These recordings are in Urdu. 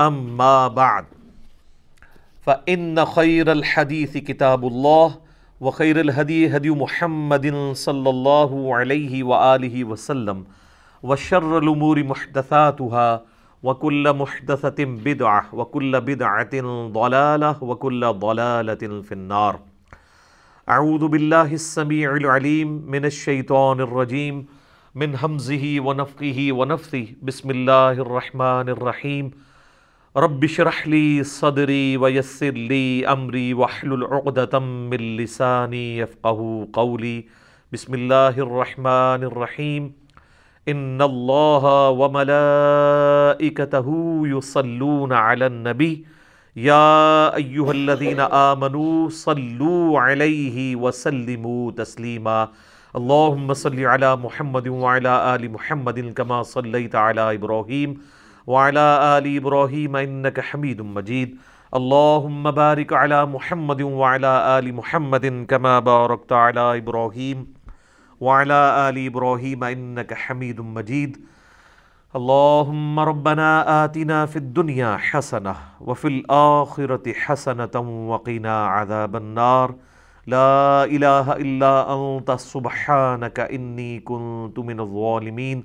اما بعد. فان خير الحديث كتاب الله وخير الهدي هدي محمد صلى الله عليه واله وسلم وشر الامور محدثاتها وكل محدثه بدعه وكل بدعه ضلاله وكل ضلاله في النار. اعوذ بالله السميع العليم من الشيطان الرجيم من همزه ونفخه ونفثه. بسم الله الرحمن الرحيم. رب اشرح لي صدري ويسر لي امري واحلل عقدة من لساني يفقهوا قولي. بسم الله الرحمن الرحيم. ان الله وملائكته يصلون على النبي. يا ايها الذين امنوا صلوا عليه وسلموا تسليما. اللهم صل على محمد وعلى ال محمد كما صليت على ابراهيم وعلى ال ابراهيم انك حميد مجيد. اللهم بارك على محمد وعلى ال محمد كما باركت على ابراهيم وعلى ال ابراهيم انك حميد مجيد. اللهم ربنا آتنا في الدنيا حسنة وفي الآخرة حسنة وقنا عذاب النار. لا إله إلا أنت، سبحانك إني كنت من الظالمين.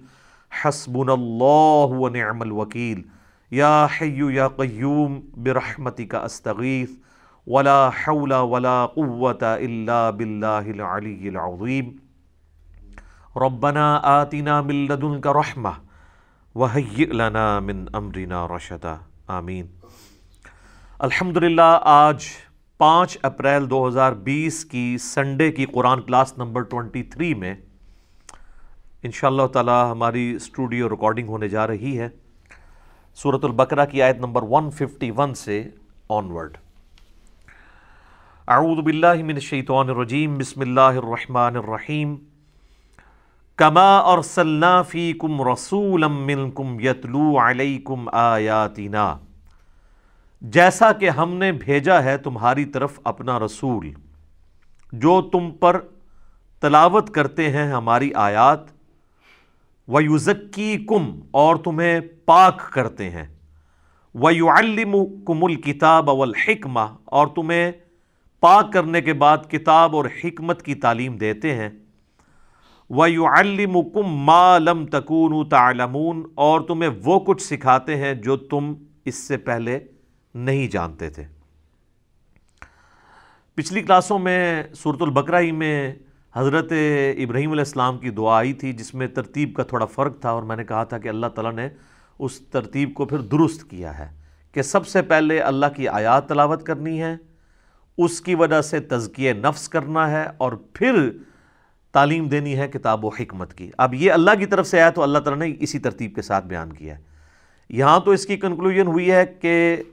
حسبنا الله ونعم الوكيل يا حي يا قيوم برحمتك أستغيث ولا حول ولا قوة إلا بالله العلي العظيم ربنا آتنا من لدنك رحمة وحی لنا من امرنا رشدا آمین. الحمدللہ، آج پانچ اپریل دو ہزار بیس کی سنڈے کی قرآن کلاس نمبر ٹوینٹی تھری میں انشاءاللہ تعالی ہماری اسٹوڈیو ریکارڈنگ ہونے جا رہی ہے۔ سورت البقرہ کی آیت نمبر 151 سے آنورڈ اعوذ باللہ من الشیطان الرجیم، بسم اللہ الرحمن الرحیم۔ کما ارسلنا فیکم رسولا منکم یتلو علیکم آیاتنا۔ جیسا کہ ہم نے بھیجا ہے تمہاری طرف اپنا رسول، جو تم پر تلاوت کرتے ہیں ہماری آیات وَيُزَكِّيكُمْ، اور تمہیں پاک کرتے ہیں۔ وَيُعَلِّمُكُمُ الْكِتَابَ وَالْحِكْمَةَ، اور تمہیں پاک کرنے کے بعد کتاب اور حکمت کی تعلیم دیتے ہیں۔ وَيُعَلِّمُكُمْ مَا لَمْ تَكُونُوا تَعْلَمُونَ، اور تمہیں وہ کچھ سکھاتے ہیں جو تم اس سے پہلے نہیں جانتے تھے۔ پچھلی کلاسوں میں صورت البقرہ ہی میں حضرت ابراہیم علیہ السلام کی دعا آئی تھی جس میں ترتیب کا تھوڑا فرق تھا اور میں نے کہا تھا کہ اللہ تعالیٰ نے اس ترتیب کو پھر درست کیا ہے کہ سب سے پہلے اللہ کی آیات تلاوت کرنی ہے، اس کی وجہ سے تزکیہ نفس کرنا ہے اور پھر تعلیم دینی ہے کتاب و حکمت کی۔ اب یہ اللہ کی طرف سے آیا تو اللہ تعالیٰ نے اسی ترتیب کے ساتھ بیان کیا ہے۔ یہاں تو اس کی کنکلوژن ہوئی ہے کہ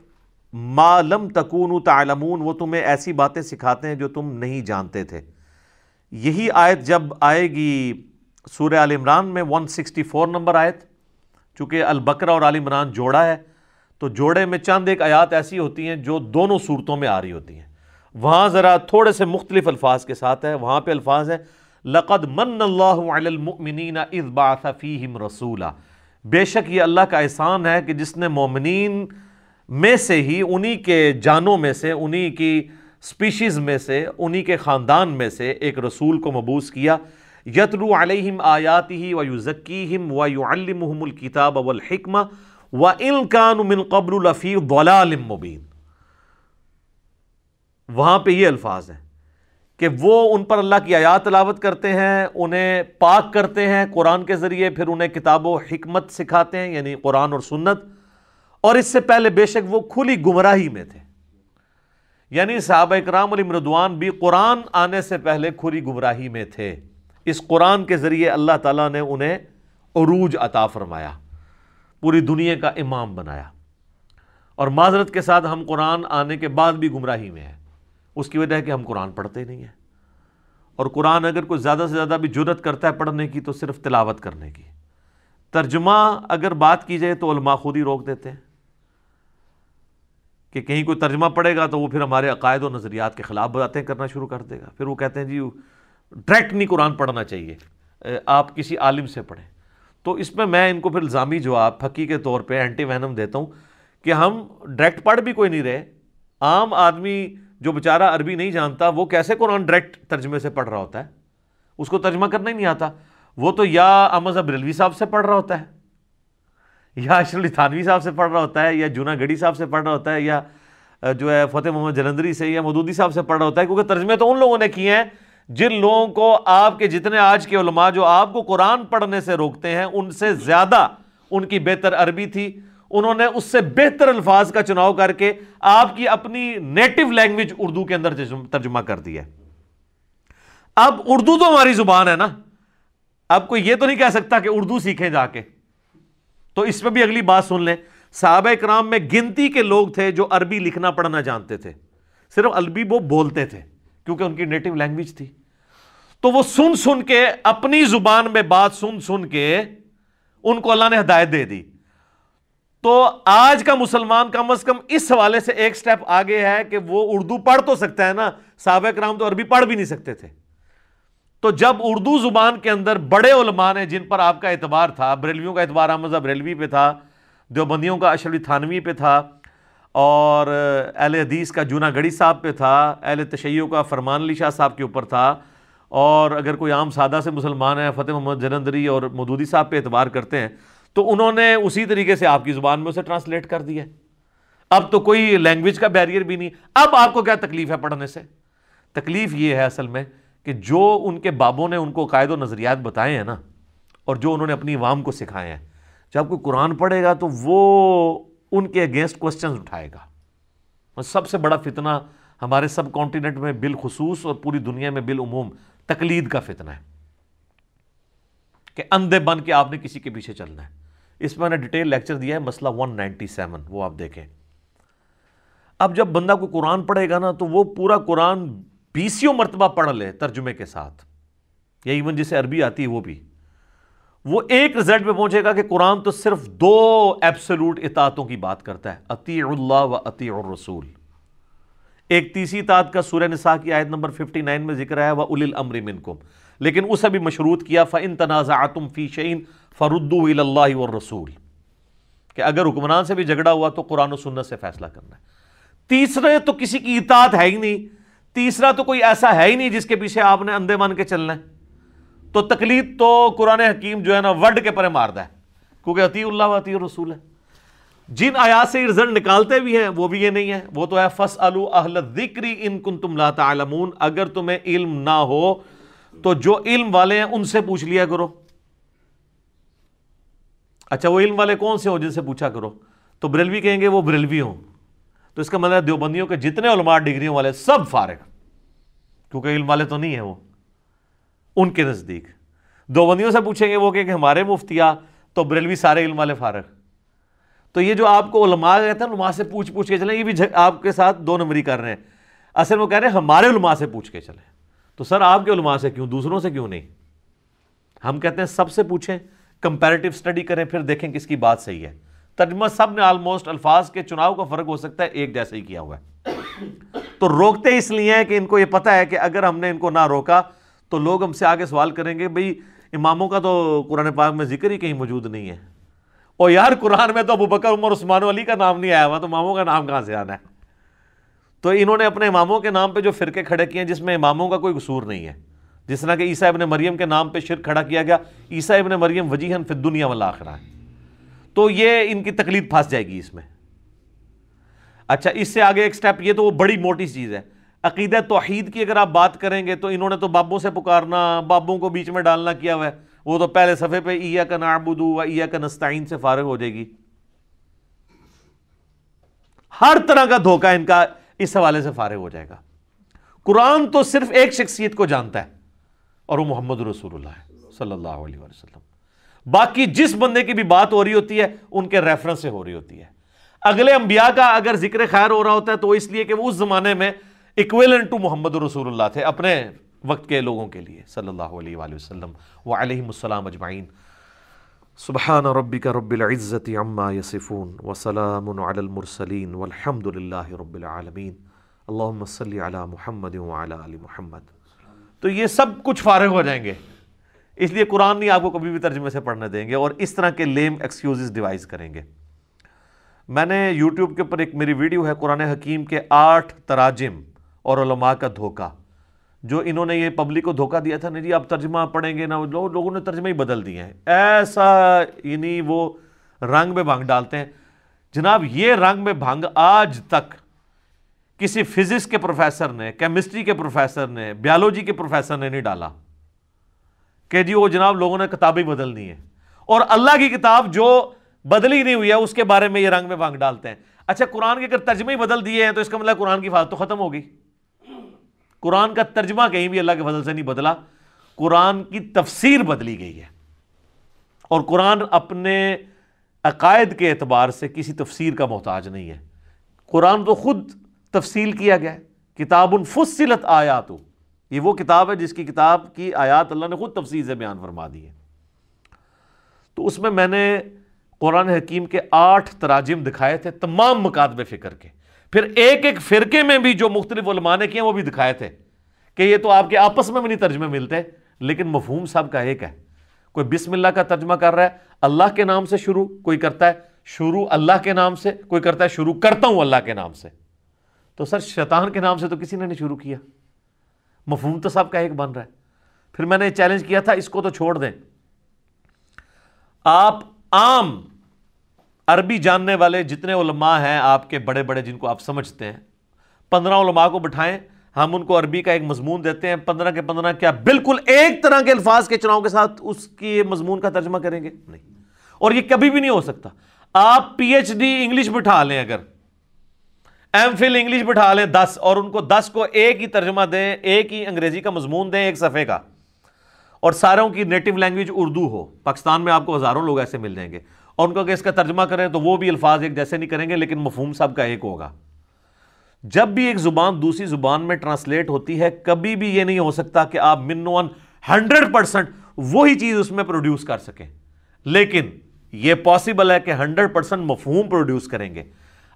ما لم تکون تعلمون، وہ تمہیں ایسی باتیں سکھاتے ہیں جو تم نہیں جانتے تھے۔ یہی آیت جب آئے گی سورہ عال عمران میں 164 نمبر آیت، چونکہ البقرہ اور عال عمران جوڑا ہے، تو جوڑے میں چند ایک آیات ایسی ہوتی ہیں جو دونوں صورتوں میں آ رہی ہوتی ہیں۔ وہاں ذرا تھوڑے سے مختلف الفاظ کے ساتھ ہے وہاں پہ الفاظ ہے لقد من اللہ علی المؤمنین اذ بعث فیہم رسولا۔ بے شک یہ اللہ کا احسان ہے کہ جس نے مومنین میں سے ہی، انہی کے جانوں میں سے، انہی کی سپیشیز میں سے، انہی کے خاندان میں سے ایک رسول کو مبوس کیا، یتلو علیہم آیاتی و یزکیہم و یعلمہم الکتاب والحکمہ، و ان کانوا من قبل لفی ضلال مبین۔ وہاں پہ یہ الفاظ ہیں کہ وہ ان پر اللہ کی آیات تلاوت کرتے ہیں، انہیں پاک کرتے ہیں، قرآن کے ذریعے پھر انہیں کتاب و حکمت سکھاتے ہیں یعنی قرآن اور سنت۔ اور اس سے پہلے بے شک وہ کھلی گمراہی میں تھے۔ یعنی صحابہ اکرام علی مردوان بھی قرآن آنے سے پہلے کھلی گمراہی میں تھے۔ اس قرآن کے ذریعے اللہ تعالیٰ نے انہیں عروج عطا فرمایا، پوری دنیا کا امام بنایا۔ اور معذرت کے ساتھ ہم قرآن آنے کے بعد بھی گمراہی میں ہیں۔ اس کی وجہ ہے کہ ہم قرآن پڑھتے نہیں ہیں۔ اور قرآن اگر کوئی زیادہ سے زیادہ بھی جرت کرتا ہے پڑھنے کی تو صرف تلاوت کرنے کی۔ ترجمہ اگر بات کی جائے تو علماء خود ہی روک دیتے ہیں۔ کہ کہیں کوئی ترجمہ پڑے گا تو وہ پھر ہمارے عقائد و نظریات کے خلاف باتیں کرنا شروع کر دے گا۔ پھر وہ کہتے ہیں جی ڈائریکٹ نہیں قرآن پڑھنا چاہیے آپ کسی عالم سے پڑھیں۔ تو اس میں میں ان کو پھر الزامی جواب پھکی کے طور پہ اینٹی وینم دیتا ہوں کہ ہم ڈائریکٹ پڑھ بھی کوئی نہیں رہے۔ عام آدمی جو بیچارہ عربی نہیں جانتا، وہ کیسے قرآن ڈائریکٹ ترجمے سے پڑھ رہا ہوتا ہے؟ اس کو ترجمہ کرنا ہی نہیں آتا۔ وہ تو یا امز بریلوی صاحب سے پڑھ رہا ہوتا ہے۔ یا اشر تھانوی صاحب سے پڑھ رہا ہوتا ہے، یا جونا گڑی صاحب سے پڑھ رہا ہوتا ہے، یا جو ہے فتح محمد جلندری سے، یا مدودی صاحب سے پڑھ رہا ہوتا ہے، کیونکہ ترجمے تو ان لوگوں نے کیے ہیں جن لوگوں کو آپ کے جتنے آج کے علماء جو آپ کو قرآن پڑھنے سے روکتے ہیں، ان سے زیادہ ان کی بہتر عربی تھی۔ انہوں نے اس سے بہتر الفاظ کا چناؤ کر کے آپ کی اپنی نیٹو لینگویج اردو کے اندر ترجمہ کر دیا اب اردو تو ہماری زبان ہے نا۔ اب کوئی یہ تو نہیں کہہ سکتا کہ اردو سیکھیں جا کے۔ تو اس میں بھی اگلی بات سن لیں۔ صحابہ اکرام میں گنتی کے لوگ تھے جو عربی لکھنا پڑھنا جانتے تھے۔ صرف عربی وہ بولتے تھے کیونکہ ان کی نیٹو لینگویج تھی۔ تو وہ سن سن کے اپنی زبان میں بات سن سن کے ان کو اللہ نے ہدایت دے دی۔ تو آج کا مسلمان کم از کم اس حوالے سے ایک سٹیپ آگے ہے کہ وہ اردو پڑھ تو سکتا ہے نا۔ صحابہ کرام تو عربی پڑھ بھی نہیں سکتے تھے۔ تو جب اردو زبان کے اندر بڑے علماء نے جن پر آپ کا اعتبار تھا، بریلویوں کا اعتبار احمد بریلوی پہ تھا، دیوبندیوں کا اشرفی تھانوی پہ تھا اور اہل حدیث کا جونا گڑی صاحب پہ تھا، اہل تشیعوں کا فرمان علی شاہ صاحب کے اوپر تھا اور اگر کوئی عام سادہ سے مسلمان ہے، فتح محمد جلندری اور مدودی صاحب پہ اعتبار کرتے ہیں، تو انہوں نے اسی طریقے سے آپ کی زبان میں اسے ٹرانسلیٹ کر دیا اب تو کوئی لینگویج کا بیریئر بھی نہیں۔ اب آپ کو کیا تکلیف ہے پڑھنے سے؟ تکلیف یہ ہے اصل میں کہ جو ان کے بابوں نے ان کو قائد و نظریات بتائے ہیں نا، اور جو انہوں نے اپنی عوام کو سکھائے ہیں، جب کوئی قرآن پڑھے گا تو وہ ان کے اگینسٹ کوشچنز اٹھائے گا۔ سب سے بڑا فتنہ ہمارے سب کانٹیننٹ میں بالخصوص اور پوری دنیا میں بالعموم تقلید کا فتنہ ہے۔ کہ اندھے بن کے آپ نے کسی کے پیچھے چلنا ہے۔ اس میں نے ڈیٹیل لیکچر دیا ہے، مسئلہ 197 وہ آپ دیکھیں۔ اب جب بندہ کو قرآن پڑھے گا نا، تو وہ پورا قرآن بیسیوں مرتبہ پڑھ لے ترجمے کے ساتھ۔ یا ایون جسے عربی آتی ہے وہ بھی۔ وہ ایک رزلٹ پہ پہنچے گا کہ قرآن تو صرف دو ایبسلوٹ اطاعتوں کی بات کرتا ہے۔ اطیع اللہ و اطیع الرسول۔ ایک تیسری اطاعت کا سورہ نساء کی آیت نمبر 59 میں ذکر ہے وہ اول الامر منکم لیکن اسے بھی مشروط کیا، فَإِن تَنَازَعَتُمْ فِي شَيْءٍ فَرُدُّوا إِلَى اللَّهِ وَالرَّسُولِ۔ کہ اگر حکمران سے بھی جھگڑا ہوا تو قرآن و سنت سے فیصلہ کرنا ہے۔ تیسرے تو کسی کی اطاعت ہے ہی نہیں۔ تیسرا تو کوئی ایسا ہے ہی نہیں جس کے پیچھے آپ نے اندھے مان کے چلنا ہے۔ تو تکلیف تو قرآن حکیم جو ہے نا ورڈ کے پرے ماردا ہے کیونکہ عطی اللہ و عطی رسول ہے۔ جن آیات سے رزلٹ نکالتے بھی ہیں، وہ بھی یہ نہیں ہے۔ وہ تو ہے فس اہل ذکری ان کن تم لا تعلمون۔ اگر تمہیں علم نہ ہو، تو جو علم والے ہیں، ان سے پوچھ لیا کرو۔ اچھا وہ علم والے کون سے ہو جن سے پوچھا کرو؟ تو بریلوی کہیں گے، وہ بریلوی ہوں۔ تو اس کا مطلب دیوبندیوں کے جتنے علماء ڈگریوں والے سب فارغ کیونکہ علم والے تو نہیں ہیں وہ، ان کے نزدیک۔ دیوبندیوں سے پوچھیں گے وہ کہ ہمارے مفتیا تو بریلوی سارے علم والے فارغ تو یہ جو آپ کو علماء کہتے ہیں علماء سے پوچھ پوچھ کے چلیں، یہ بھی آپ کے ساتھ دو نمبری کر رہے ہیں۔ اصل وہ کہہ رہے ہیں، ہمارے علماء سے پوچھ کے چلیں۔ تو سر، آپ کے علماء سے کیوں، دوسروں سے کیوں نہیں؟ ہم کہتے ہیں سب سے پوچھیں کمپیریٹو سٹڈی کریں، پھر دیکھیں کس کی بات صحیح ہے۔ ترجمہ سب نے آلموسٹ الفاظ کے چناؤ کا فرق ہو سکتا ہے، ایک جیسا ہی کیا ہوا ہے۔ تو روکتے اس لیے ہیں کہ ان کو یہ پتا ہے کہ اگر ہم نے ان کو نہ روکا تو لوگ ہم سے آگے سوال کریں گے، بھئی اماموں کا تو قرآن پاک میں ذکر ہی کہیں موجود نہیں ہے۔ اور یار، قرآن میں تو ابو بکر عمر، عثمان، علی کا نام نہیں آیا ہوا، تو اماموں کا نام کہاں سے آنا ہے؟ تو انہوں نے اپنے اماموں کے نام پہ جو فرقے کھڑے کیے ہیں، جس میں اماموں کا کوئی قصور نہیں ہے۔ جس طرح کہ عیسیٰ ابن مریم کے نام پہ شرک کھڑا کیا گیا، عیسیٰ ابن مریم وجیحن فی دنیا والا آخرا ہے۔ تو یہ ان کی تکلیف پھنس جائے گی اس میں۔ اچھا اس سے آگے ایک سٹیپ یہ تو وہ بڑی موٹی چیز ہے۔ عقیدہ توحید کی اگر آپ بات کریں گے تو انہوں نے تو بابوں سے پکارنا، بابوں کو بیچ میں ڈالنا کیا ہوا ہے۔ وہ تو پہلے صفحے پہ ایا کا نعبدو و ایا کا نستعین سے فارغ ہو جائے گی۔ ہر طرح کا دھوکہ ان کا اس حوالے سے فارغ ہو جائے گا۔ قرآن تو صرف ایک شخصیت کو جانتا ہے اور وہ محمد رسول اللہ ہے صلی اللہ علیہ وسلم۔ باقی جس بندے کی بھی بات ہو رہی ہوتی ہے، ان کے ریفرنس سے ہو رہی ہوتی ہے۔ اگلے انبیاء کا اگر ذکر خیر ہو رہا ہوتا ہے، تو اس لیے کہ وہ اس زمانے میں اکویلنٹ ٹو محمد رسول اللہ تھے، اپنے وقت کے لوگوں کے لیے۔ صلی اللہ علیہ وآلہ وسلم۔ و علیہ السلام اجمعین۔ سبحان ربک رب العزت عما یصفون وسلام علی المرسلین والحمد للہ رب العالمین۔ اللہم صلی علی محمد وعلی علی محمد۔ تو یہ سب کچھ فارغ ہو جائیں گے۔ اس لیے قرآن نہیں آپ کو کبھی بھی ترجمے سے پڑھنے دیں گے اور اس طرح کے لیم ایکسکیوزز ڈیوائز کریں گے۔ میں نے یوٹیوب کے اوپر ایک میری ویڈیو ہے قرآن حکیم کے آٹھ تراجم اور علماء کا دھوکہ، جو انہوں نے یہ پبلک کو دھوکہ دیا تھا۔ نہیں جی آپ ترجمہ پڑھیں گے نا لوگوں نے ترجمہ ہی بدل دیے ہیں۔ ایسا یعنی وہ رنگ میں بھنگ ڈالتے ہیں۔ جناب، یہ رنگ میں بھنگ آج تک کسی فزکس کے پروفیسر نے کیمسٹری کے پروفیسر نے بیالوجی کے پروفیسر نے نہیں ڈالا۔ کہ جی وہ جناب لوگوں نے کتابیں بدلنی ہے اور اللہ کی کتاب جو بدلی نہیں ہوئی ہے، اس کے بارے میں یہ رنگ میں بھنگ ڈالتے ہیں۔ اچھا قرآن کے اگر ترجمے ہی بدل دیے ہیں تو اس کا مطلب قرآن کی فاظ تو ختم ہوگی۔ قرآن کا ترجمہ کہیں بھی اللہ کے فضل سے نہیں بدلا۔ قرآن کی تفسیر بدلی گئی ہے۔ اور قرآن اپنے عقائد کے اعتبار سے کسی تفسیر کا محتاج نہیں ہے۔ قرآن تو خود تفصیل کیا گیا ہے۔ کتاب الفصلت آیات یہ وہ کتاب ہے جس کی کتاب کی آیات اللہ نے خود تفصیل سے بیان فرما دی ہے۔ تو اس میں میں نے قرآن حکیم کے آٹھ تراجم دکھائے تھے، تمام مکاتب فکر کے۔ پھر ایک ایک فرقے میں بھی جو مختلف علماء نے کیے وہ بھی دکھائے تھے کہ یہ تو آپ کے آپس میں بھی نہیں ترجمے ملتے، لیکن مفہوم صاحب کا ایک ہے۔ کوئی بسم اللہ کا ترجمہ کر رہا ہے، اللہ کے نام سے شروع کوئی کرتا ہے، شروع اللہ کے نام سے کوئی کرتا ہے، شروع کرتا ہوں اللہ کے نام سے۔ تو سر، شیطان کے نام سے تو کسی نے نہیں شروع کیا۔ مفہوم تو سب کا ایک بن رہا ہے۔ پھر میں نے چیلنج کیا تھا، اس کو تو چھوڑ دیں۔ آپ عام عربی جاننے والے جتنے علماء ہیں آپ کے بڑے بڑے جن کو آپ سمجھتے ہیں، پندرہ علماء کو بٹھائیں، ہم ان کو عربی کا ایک مضمون دیتے ہیں۔ پندرہ کے پندرہ کیا بالکل ایک طرح کے الفاظ کے چناؤ کے ساتھ اس کی مضمون کا ترجمہ کریں گے؟ نہیں۔ اور یہ کبھی بھی نہیں ہو سکتا۔ آپ پی ایچ ڈی انگلش بٹھا لیں اگر۔ ایم فل انگلش بٹھا لیں دس اور ان کو دس کو ایک ہی ترجمہ دیں، ایک ہی انگریزی کا مضمون دیں ایک صفحے کا۔ اور ساروں کی نیٹو لینگویج اردو ہو۔ پاکستان میں آپ کو ہزاروں لوگ ایسے مل جائیں گے۔ اور ان کو کہ اس کا ترجمہ کریں تو وہ بھی الفاظ ایک جیسے نہیں کریں گے، لیکن مفہوم سب کا ایک ہوگا۔ جب بھی ایک زبان دوسری زبان میں ٹرانسلیٹ ہوتی ہے، کبھی بھی یہ نہیں ہو سکتا کہ آپ من ون ہنڈریڈ پرسینٹ وہی چیز اس میں پروڈیوس کر سکیں۔ لیکن یہ پاسبل ہے کہ ہنڈریڈ پرسینٹ مفہوم پروڈیوس کریں گے۔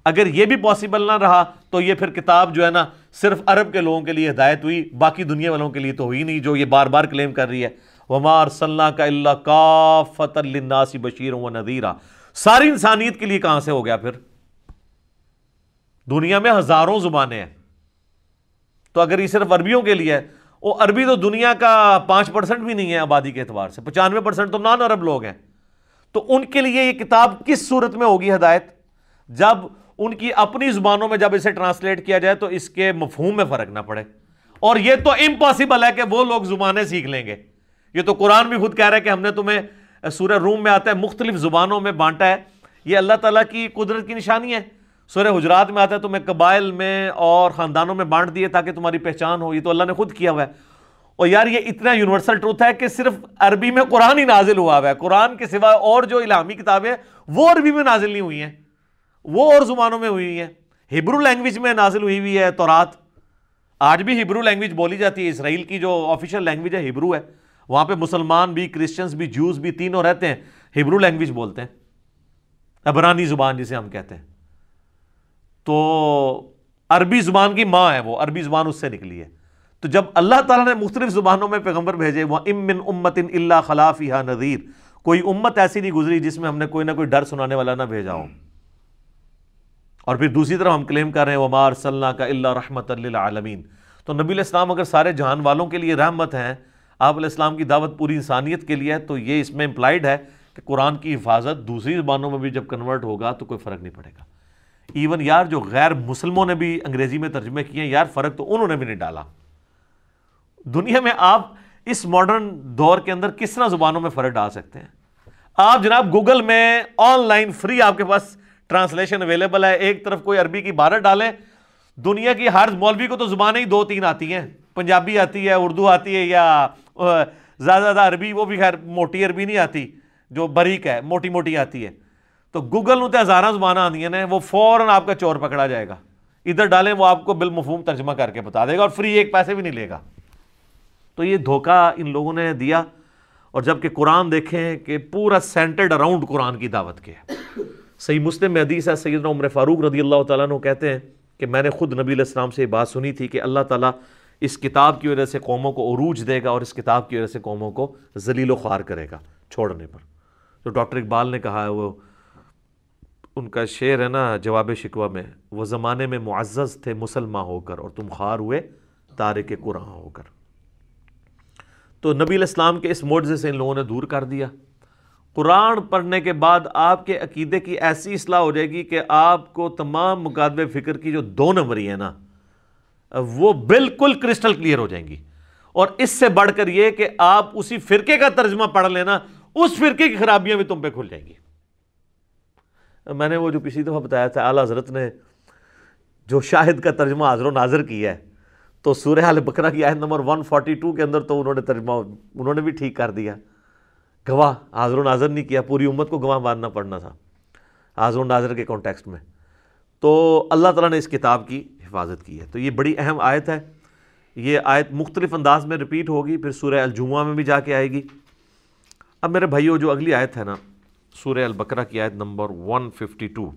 اگر یہ بھی پاسبل نہ رہا تو یہ پھر کتاب جو ہے نا صرف عرب کے لوگوں کے لیے ہدایت ہوئی، باقی دنیا والوں کے لیے تو ہوئی نہیں، جو یہ بار بار کلیم کر رہی ہے۔ ومار صلاح کا اللہ کا فتح بشیر و ندیرہ ساری انسانیت کے لیے کہاں سے ہو گیا پھر؟ دنیا میں ہزاروں زبانیں ہیں۔ تو اگر یہ صرف عربیوں کے لیے ہے، وہ عربی تو دنیا کا پانچ پرسنٹ بھی نہیں ہے آبادی کے اعتبار سے، پچانوے پرسنٹ تو نان عرب لوگ ہیں۔ تو ان کے لیے یہ کتاب کس صورت میں ہوگی ہدایت؟ جب ان کی اپنی زبانوں میں جب اسے ٹرانسلیٹ کیا جائے تو اس کے مفہوم میں فرق نہ پڑے۔ اور یہ تو امپاسبل ہے کہ وہ لوگ زبانیں سیکھ لیں گے۔ یہ تو قرآن بھی خود کہہ رہا ہے کہ ہم نے تمہیں سورہ روم میں آتا ہے، مختلف زبانوں میں بانٹا ہے۔ یہ اللہ تعالیٰ کی قدرت کی نشانی ہے۔ سورہ حجرات میں آتا ہے، تمہیں قبائل میں اور خاندانوں میں بانٹ دیے تاکہ تمہاری پہچان ہو۔ یہ تو اللہ نے خود کیا ہوا ہے۔ اور یار، یہ اتنا یونیورسل ٹروتھ ہے کہ صرف عربی میں قرآن ہی نازل ہوا ہوا ہے۔ قرآن کے سوا اور جو الہامی کتابیں وہ عربی میں نازل نہیں ہوئی ہیں۔ وہ اور زبانوں میں ہوئی ہیں۔ ہبرو لینگویج میں نازل ہوئی ہوئی ہے تورات۔ آج بھی ہبرو لینگویج بولی جاتی ہے۔ اسرائیل کی جو آفیشیل لینگویج ہے ہبرو ہے۔ وہاں پہ مسلمان بھی کرسچنس بھی جوز بھی تینوں رہتے ہیں۔ ہبرو لینگویج بولتے ہیں۔ عبرانی زبان جسے ہم کہتے ہیں۔ تو عربی زبان کی ماں ہے وہ۔ عربی زبان اس سے نکلی ہے۔ تو جب اللہ تعالیٰ نے مختلف زبانوں میں پیغمبر بھیجے وہ امن امت اللہ خلاف یا نذیر۔ کوئی امت ایسی نہیں گزری جس میں ہم نے کوئی نہ کوئی ڈر سنانے والا نہ بھیجا ہو۔ اور پھر دوسری طرف ہم کلیم کر رہے ہیں ومار صلی کا اللہ رحمت اللہ عالمین تو نبی الاسلام اگر سارے جہان والوں کے لیے رحمت ہیں، آپ علیہ السلام کی دعوت پوری انسانیت کے لیے ہے، تو یہ اس میں امپلائڈ ہے کہ قرآن کی حفاظت دوسری زبانوں میں بھی جب کنورٹ ہوگا تو کوئی فرق نہیں پڑے گا۔ ایون یار جو غیر مسلموں نے بھی انگریزی میں ترجمے کیے ہیں، یار فرق تو انہوں نے بھی نہیں ڈالا۔ دنیا میں آپ اس ماڈرن دور کے اندر کس طرح زبانوں میں فرق ڈال سکتے ہیں؟ آپ جناب گوگل میں آن لائن فری آپ کے پاس ٹرانسلیشن اویلیبل ہے، ایک طرف کوئی عربی کی بارہ ڈالیں۔ دنیا کی ہر مولوی کو تو زبانیں ہی دو تین آتی ہیں۔ پنجابی آتی ہے، اردو آتی ہے یا زیادہ زیادہ عربی، وہ بھی خیر موٹی عربی نہیں آتی، جو بریک ہے، موٹی موٹی آتی ہے۔ تو گوگل اتنے ہزار زبان آدی نے، وہ فوراً آپ کا چور پکڑا جائے گا۔ ادھر ڈالیں، وہ آپ کو بالمفہوم ترجمہ کر کے بتا دے گا اور فری ایک پیسے بھی نہیں لے گا۔ تو یہ دھوکہ ان لوگوں نے دیا۔ اور جبکہ قرآن دیکھیں کہ پورا سینٹرڈ اراؤنڈ قرآن کی دعوت کے ہے۔ صحیح مسلم میں حدیث ہے، سیدنا عمر فاروق رضی اللہ تعالیٰ عنہ کہتے ہیں کہ میں نے خود نبی علیہ السلام سے یہ بات سنی تھی کہ اللہ تعالیٰ اس کتاب کی وجہ سے قوموں کو عروج دے گا اور اس کتاب کی وجہ سے قوموں کو ذلیل و خوار کرے گا چھوڑنے پر۔ تو ڈاکٹر اقبال نے کہا ہے، وہ ان کا شعر ہے نا جواب شکوہ میں، وہ زمانے میں معزز تھے مسلمان ہو کر اور تم خار ہوئے تارک قرآن ہو کر۔ تو نبی علیہ السلام کے اس معجزے سے ان لوگوں نے دور کر دیا۔ قرآن پڑھنے کے بعد آپ کے عقیدے کی ایسی اصلاح ہو جائے گی کہ آپ کو تمام مقادب فکر کی جو دو نمبری ہیں نا، وہ بالکل کرسٹل کلیئر ہو جائیں گی۔ اور اس سے بڑھ کر یہ کہ آپ اسی فرقے کا ترجمہ پڑھ لینا، اس فرقے کی خرابیاں بھی تم پہ کھل جائیں گی۔ میں نے وہ جو پچھلی دفعہ بتایا تھا، اعلیٰ حضرت نے جو شاہد کا ترجمہ حاضر و ناظر کیا ہے، تو سورہ حال بکرا کی آیت نمبر 142 کے اندر تو انہوں نے ترجمہ، انہوں نے بھی ٹھیک کر دیا۔ گواہ، حاضر و ناظر نہیں کیا، پوری امت کو گواہ ماننا پڑنا تھا۔ حاضر و ناظر کے کانٹیکسٹ میں۔ تو اللہ تعالیٰ نے اس کتاب کی حفاظت کی ہے۔ تو یہ بڑی اہم آیت ہے۔ یہ آیت مختلف انداز میں رپیٹ ہوگی، پھر سورہ الجمعہ میں بھی جا کے آئے گی۔ اب میرے بھائیو، جو اگلی آیت ہے نا، سورہ البقرہ کی آیت نمبر 152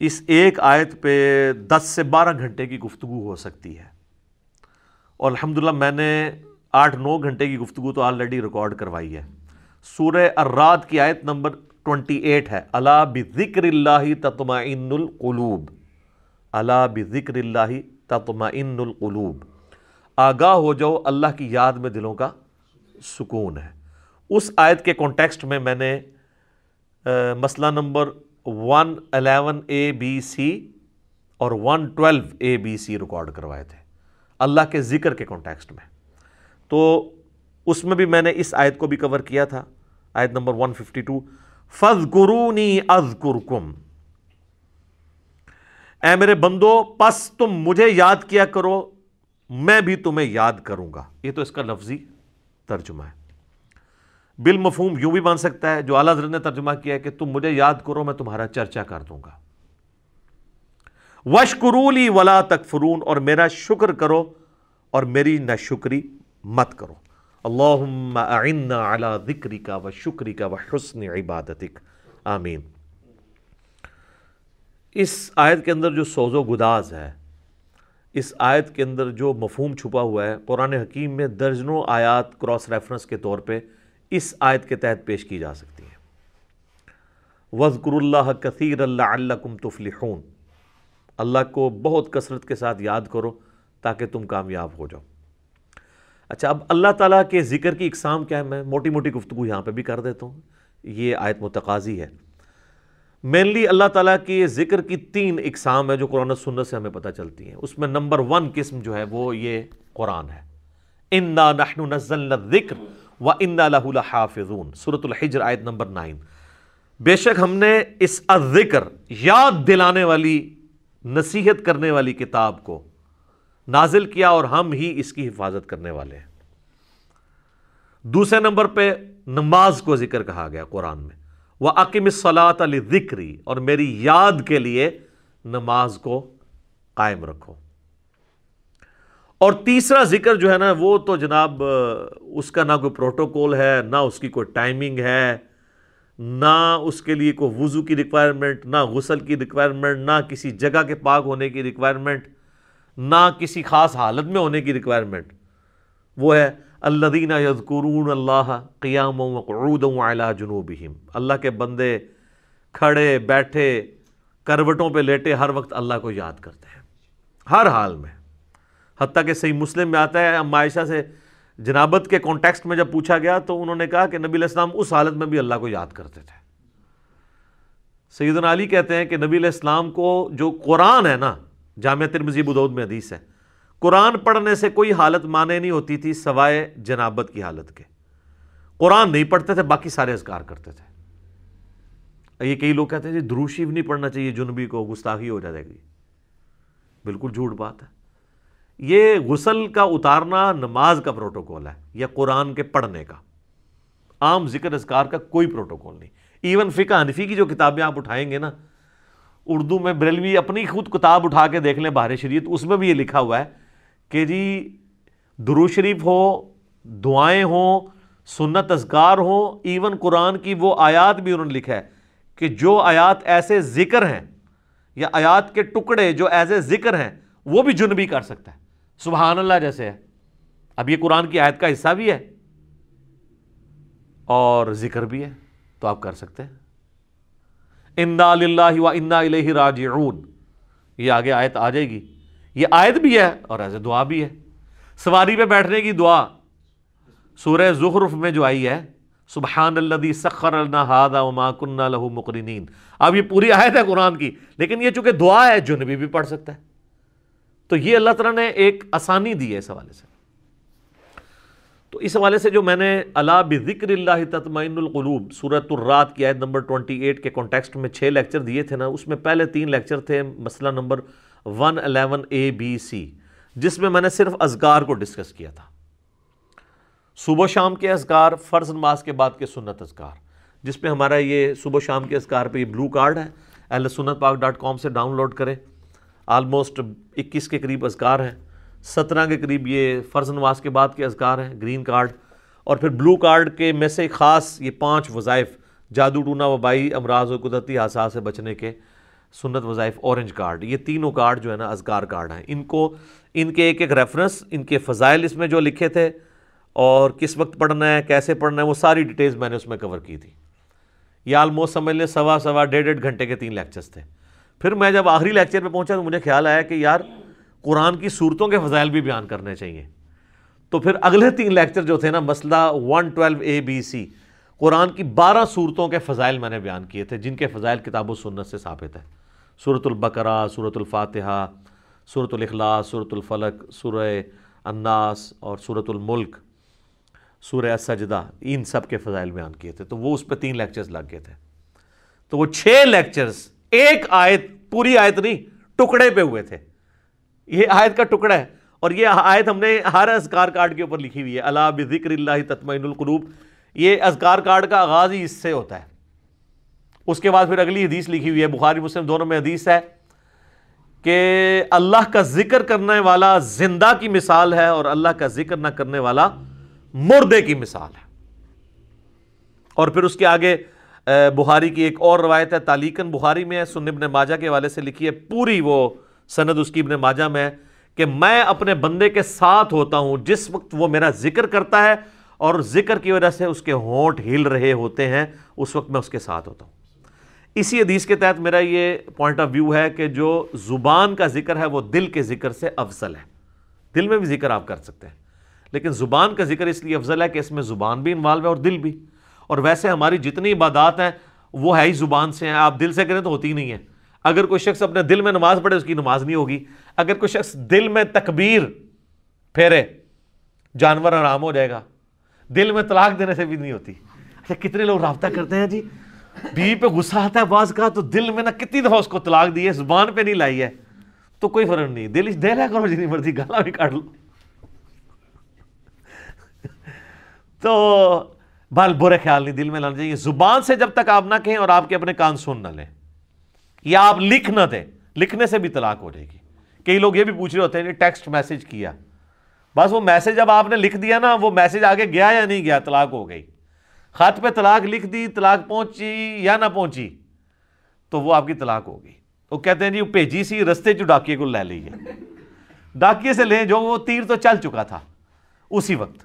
اس ایک آیت پہ دس سے بارہ گھنٹے کی گفتگو ہو سکتی ہے۔ اور الحمدللہ میں نے آٹھ نو گھنٹے کی گفتگو تو آلریڈی ریکارڈ کروائی ہے۔ سورہ الراد کی آیت نمبر 28 ہے۔ اللہ بذکر اللہ تطمئن القلوب اللہ بذکر اللہ تطمئن القلوب آگاہ ہو جاؤ، اللہ کی یاد میں دلوں کا سکون ہے۔ اس آیت کے کانٹیکسٹ میں میں نے مسئلہ number one eleven A B C اور one twelve A B C record کروائے تھے۔ اللہ کے ذکر کے کانٹیکسٹ میں۔ تو اس میں بھی میں نے اس آیت کو بھی کور کیا تھا، آیت نمبر ون ففٹی ٹو فض قرونی از اے میرے بندو، پس تم مجھے یاد کیا کرو، میں بھی تمہیں یاد کروں گا۔ یہ تو اس کا لفظی ترجمہ ہے۔ بالمفہوم یوں بھی بن سکتا ہے، جو اعلیٰ حضرت نے ترجمہ کیا ہے کہ تم مجھے یاد کرو، میں تمہارا چرچا کر دوں گا۔ وشکرولی ولا تکفرون۔ اور میرا شکر کرو اور میری نہ شکری مت کرو۔ اللہم اعنا علی ذکری کا و شکری کا و حسن عبادتک۔ آمین۔ اس آیت کے اندر جو سوز و گداز ہے، اس آیت کے اندر جو مفہوم چھپا ہوا ہے، قرآن حکیم میں درجنوں آیات کراس ریفرنس کے طور پہ اس آیت کے تحت پیش کی جا سکتی ہیں۔ وزقر اللہ کثیر اللہ اللہ تفلحون۔ اللہ کو بہت کثرت کے ساتھ یاد کرو تاکہ تم کامیاب ہو جاؤ۔ اچھا اب اللہ تعالیٰ کے ذکر کی اقسام کیا ہے میں موٹی موٹی گفتگو یہاں پہ بھی کر دیتا ہوں۔ یہ آیت متقاضی ہے۔ مینلی اللہ تعالیٰ کی ذکر کی تین اقسام ہے جو قرآن سنت سے ہمیں پتہ چلتی ہیں۔ اس میں نمبر ون قسم جو ہے وہ یہ قرآن ہے۔ انا نحن نزلنا الذکر و ان حافظون صورت الحجر آیت نمبر نائن۔ بے شک ہم نے اس ذکر یاد دلانے والی، نصیحت کرنے والی کتاب کو نازل کیا اور ہم ہی اس کی حفاظت کرنے والے ہیں۔ دوسرے نمبر پہ نماز کو ذکر کہا گیا قرآن میں۔ وہ عقیم صلاحت علی ذکری اور میری یاد کے لیے نماز کو قائم رکھو۔ اور تیسرا ذکر جو ہے نا، وہ تو جناب، اس کا نہ کوئی پروٹوکول ہے، نہ اس کی کوئی ٹائمنگ ہے، نہ اس کے لیے کوئی وضو کی ریکوائرمنٹ نہ غسل کی ریکوائرمنٹ نہ کسی جگہ کے پاک ہونے کی ریکوائرمنٹ نہ کسی خاص حالت میں ہونے کی ریکوائرمنٹ وہ ہے اللہ دینہ یذکرون اللہ قیام وقعود وعلا جنوبہم. اللہ کے بندے کھڑے، بیٹھے، کروٹوں پہ لیٹے ہر وقت اللہ کو یاد کرتے ہیں. ہر حال میں. حتیٰ کہ صحیح مسلم میں آتا ہے عائشہ سے جنابت کے کانٹیکسٹ میں جب پوچھا گیا تو انہوں نے کہا کہ نبی علیہ السلام اس حالت میں بھی اللہ کو یاد کرتے تھے. سیدنا علی کہتے ہیں کہ نبی علیہ السلام کو جو قرآن ہے نا جامعہ ترمزی بدود میں حدیث ہے۔ قرآن پڑھنے سے کوئی حالت مانے نہیں ہوتی تھی سوائے جنابت کی حالت کے۔ قرآن نہیں پڑھتے تھے، باقی سارے اذکار کرتے تھے۔ یہ کئی لوگ کہتے ہیں جی دروشی بھی نہیں پڑھنا چاہیے، جنبی کو گستاخی ہو جائے گی۔ بالکل جھوٹ بات ہے۔ یہ غسل کا اتارنا نماز کا پروٹوکول ہے یا قرآن کے پڑھنے کا۔ عام ذکر اذکار کا کوئی پروٹوکول نہیں۔ ایون فقہ حنفی کی جو کتابیں آپ اٹھائیں گے نا اردو میں بریلوی اپنی خود کتاب اٹھا کے دیکھ لیں باہر شریعت، اس میں بھی یہ لکھا ہوا ہے کہ جی درو شریف ہو، دعائیں ہوں، سنت اذکار ہوں، ایون قرآن کی وہ آیات بھی انہوں نے لکھا ہے کہ جو آیات ایسے ذکر ہیں یا آیات کے ٹکڑے جو ایز اے ذکر ہیں، وہ بھی جنبی کر سکتا ہے۔ سبحان اللہ جیسے ہے۔ اب یہ قرآن کی آیت کا حصہ بھی ہے اور ذکر بھی ہے، تو آپ کر سکتے ہیں۔ انا للہ و انا الہ راجعون یہ آگے آیت آ جائے گی۔ یہ آیت بھی ہے اور ایسے دعا بھی ہے۔ سواری پہ بیٹھنے کی دعا۔ سورہ زخرف میں جو آئی ہے، سبحان اللہ سخر وما کننا لہو مقرنین اب یہ پوری آیت ہے قرآن کی، لیکن یہ چونکہ دعا ہے جنبی بھی پڑھ سکتا ہے۔ تو یہ اللہ تعالیٰ نے ایک آسانی دی ہے اس حوالے سے۔ تو اس حوالے سے جو میں نے اللہ بذکر اللہ تطمئن القلوب سورت الرات کی آیت نمبر 28 کے کانٹیکسٹ میں چھ لیکچر دیے تھے نا، اس میں پہلے تین لیکچر تھے مسئلہ نمبر 111 اے بی سی جس میں میں نے صرف اذکار کو ڈسکس کیا تھا۔ صبح شام کے اذکار، فرض نماز کے بعد کے سنت اذکار، جس پہ ہمارا یہ صبح شام کے اذکار پہ یہ بلو کارڈ ہے۔ اہل سنت پاک ڈاٹ کام سے ڈاؤن لوڈ کریں۔ آلموسٹ اکیس کے قریب اذکار ہیں۔ سترہ کے قریب یہ فرض نواز کے بعد کے اذکار ہیں، گرین کارڈ، اور پھر بلو کارڈ کے میں سے خاص یہ پانچ وظائف، جادو ٹونا وبائی، امراض و قدرتی حادثات سے بچنے کے سنت وظائف، اورنج کارڈ، یہ تینوں کارڈ جو ہے نا اذکار کارڈ ہیں۔ ان کو، ان کے ایک ایک ریفرنس ان کے فضائل اس میں جو لکھے تھے، اور کس وقت پڑھنا ہے، کیسے پڑھنا ہے، وہ ساری ڈیٹیلز میں نے اس میں کور کی تھی۔ یہ آلموسٹ سمجھ لیں، سوا سوا، ڈیڑھ ڈیڑھ گھنٹے کے تین لیکچرز تھے۔ پھر میں جب آخری لیکچر پہ پہنچا تو مجھے خیال آیا کہ یار قرآن کی صورتوں کے فضائل بھی بیان کرنے چاہیے۔ تو پھر اگلے تین لیکچر جو تھے نا، مسئلہ one twelve A B C, قرآن کی بارہ صورتوں کے فضائل میں نے بیان کیے تھے، جن کے فضائل کتاب و سنت سے ثابت ہے صورت البقرہ صورت الفاتحہ صورت الاخلاص صورت الفلق، سورہ الناس اور صورت الملک، سورہ سجدہ ان سب کے فضائل بیان کیے تھے۔ تو وہ اس پہ تین لیکچرز لگ گئے تھے۔ تو وہ چھ لیکچرز، ایک آیت، پوری آیت نہیں، ٹکڑے پہ ہوئے تھے۔ یہ آیت کا ٹکڑا ہے اور یہ آیت ہم نے ہر اذکار کارڈ کے اوپر لکھی ہوئی ہے۔ اللہ بذکر اللہ تطمئن القلوب۔ یہ اذکار کارڈ کا آغاز ہی اس سے ہوتا ہے۔ اس کے بعد پھر اگلی حدیث لکھی ہوئی ہے۔ بخاری مسلم دونوں میں حدیث ہے کہ اللہ کا ذکر کرنے والا زندہ کی مثال ہے اور اللہ کا ذکر نہ کرنے والا مردے کی مثال ہے۔ اور پھر اس کے آگے بخاری کی ایک اور روایت ہے، تالیکن بخاری میں ہے سن ابن ماجہ کے والے سے لکھی ہے، پوری وہ سند اس کی ابن ماجہ میں کہ میں اپنے بندے کے ساتھ ہوتا ہوں، جس وقت وہ میرا ذکر کرتا ہے اور ذکر کی وجہ سے اس کے ہونٹ ہل رہے ہوتے ہیں، اس وقت میں اس کے ساتھ ہوتا ہوں۔ اسی حدیث کے تحت میرا یہ پوائنٹ آف ویو ہے کہ جو زبان کا ذکر ہے، وہ دل کے ذکر سے افضل ہے۔ دل میں بھی ذکر آپ کر سکتے ہیں، لیکن زبان کا ذکر اس لیے افضل ہے کہ اس میں زبان بھی انوالو ہے اور دل بھی۔ اور ویسے ہماری جتنی عبادات ہیں، وہ ہے ہی زبان سے ہیں۔ آپ دل سے کریں تو ہوتی نہیں ہے۔ اگر کوئی شخص اپنے دل میں نماز پڑھے، اس کی نماز نہیں ہوگی۔ اگر کوئی شخص دل میں تکبیر پھیرے، جانور آرام ہو جائے گا۔ دل میں طلاق دینے سے بھی نہیں ہوتی۔ اچھا کتنے لوگ رابطہ کرتے ہیں جی؟ بیوی پہ غصہ آتا ہے بعض کا، تو دل میں نہ کتنی دفعہ اس کو طلاق دی ہے، زبان پہ نہیں لائی ہے۔ تو کوئی فرق نہیں، دل دل ہے کرو جتنی مرضی، گالا بھی کاٹ لو۔ تو بال برے خیال نہیں، دل میں لانا چاہیے۔ زبان سے جب تک آپ نہ کہیں اور آپ کے اپنے کان سن نہ لیں۔ یا آپ لکھ نہ دیں، لکھنے سے بھی طلاق ہو جائے گی۔ کئی لوگ یہ بھی پوچھ رہے ہوتے ہیں ٹیکسٹ میسج کیا؟ بس وہ میسج جب آپ نے لکھ دیا نا، وہ میسج آگے گیا یا نہیں گیا؟ طلاق ہو گئی۔ خط پہ طلاق لکھ دی، طلاق پہنچی یا نہ پہنچی، تو وہ آپ کی طلاق ہوگی وہ کہتے ہیں جی وہ بھیجی سی رستے جو ڈاکیے کو لے لیجیے ڈاکیے سے لیں، جو وہ تیر تو چل چکا تھا اسی وقت۔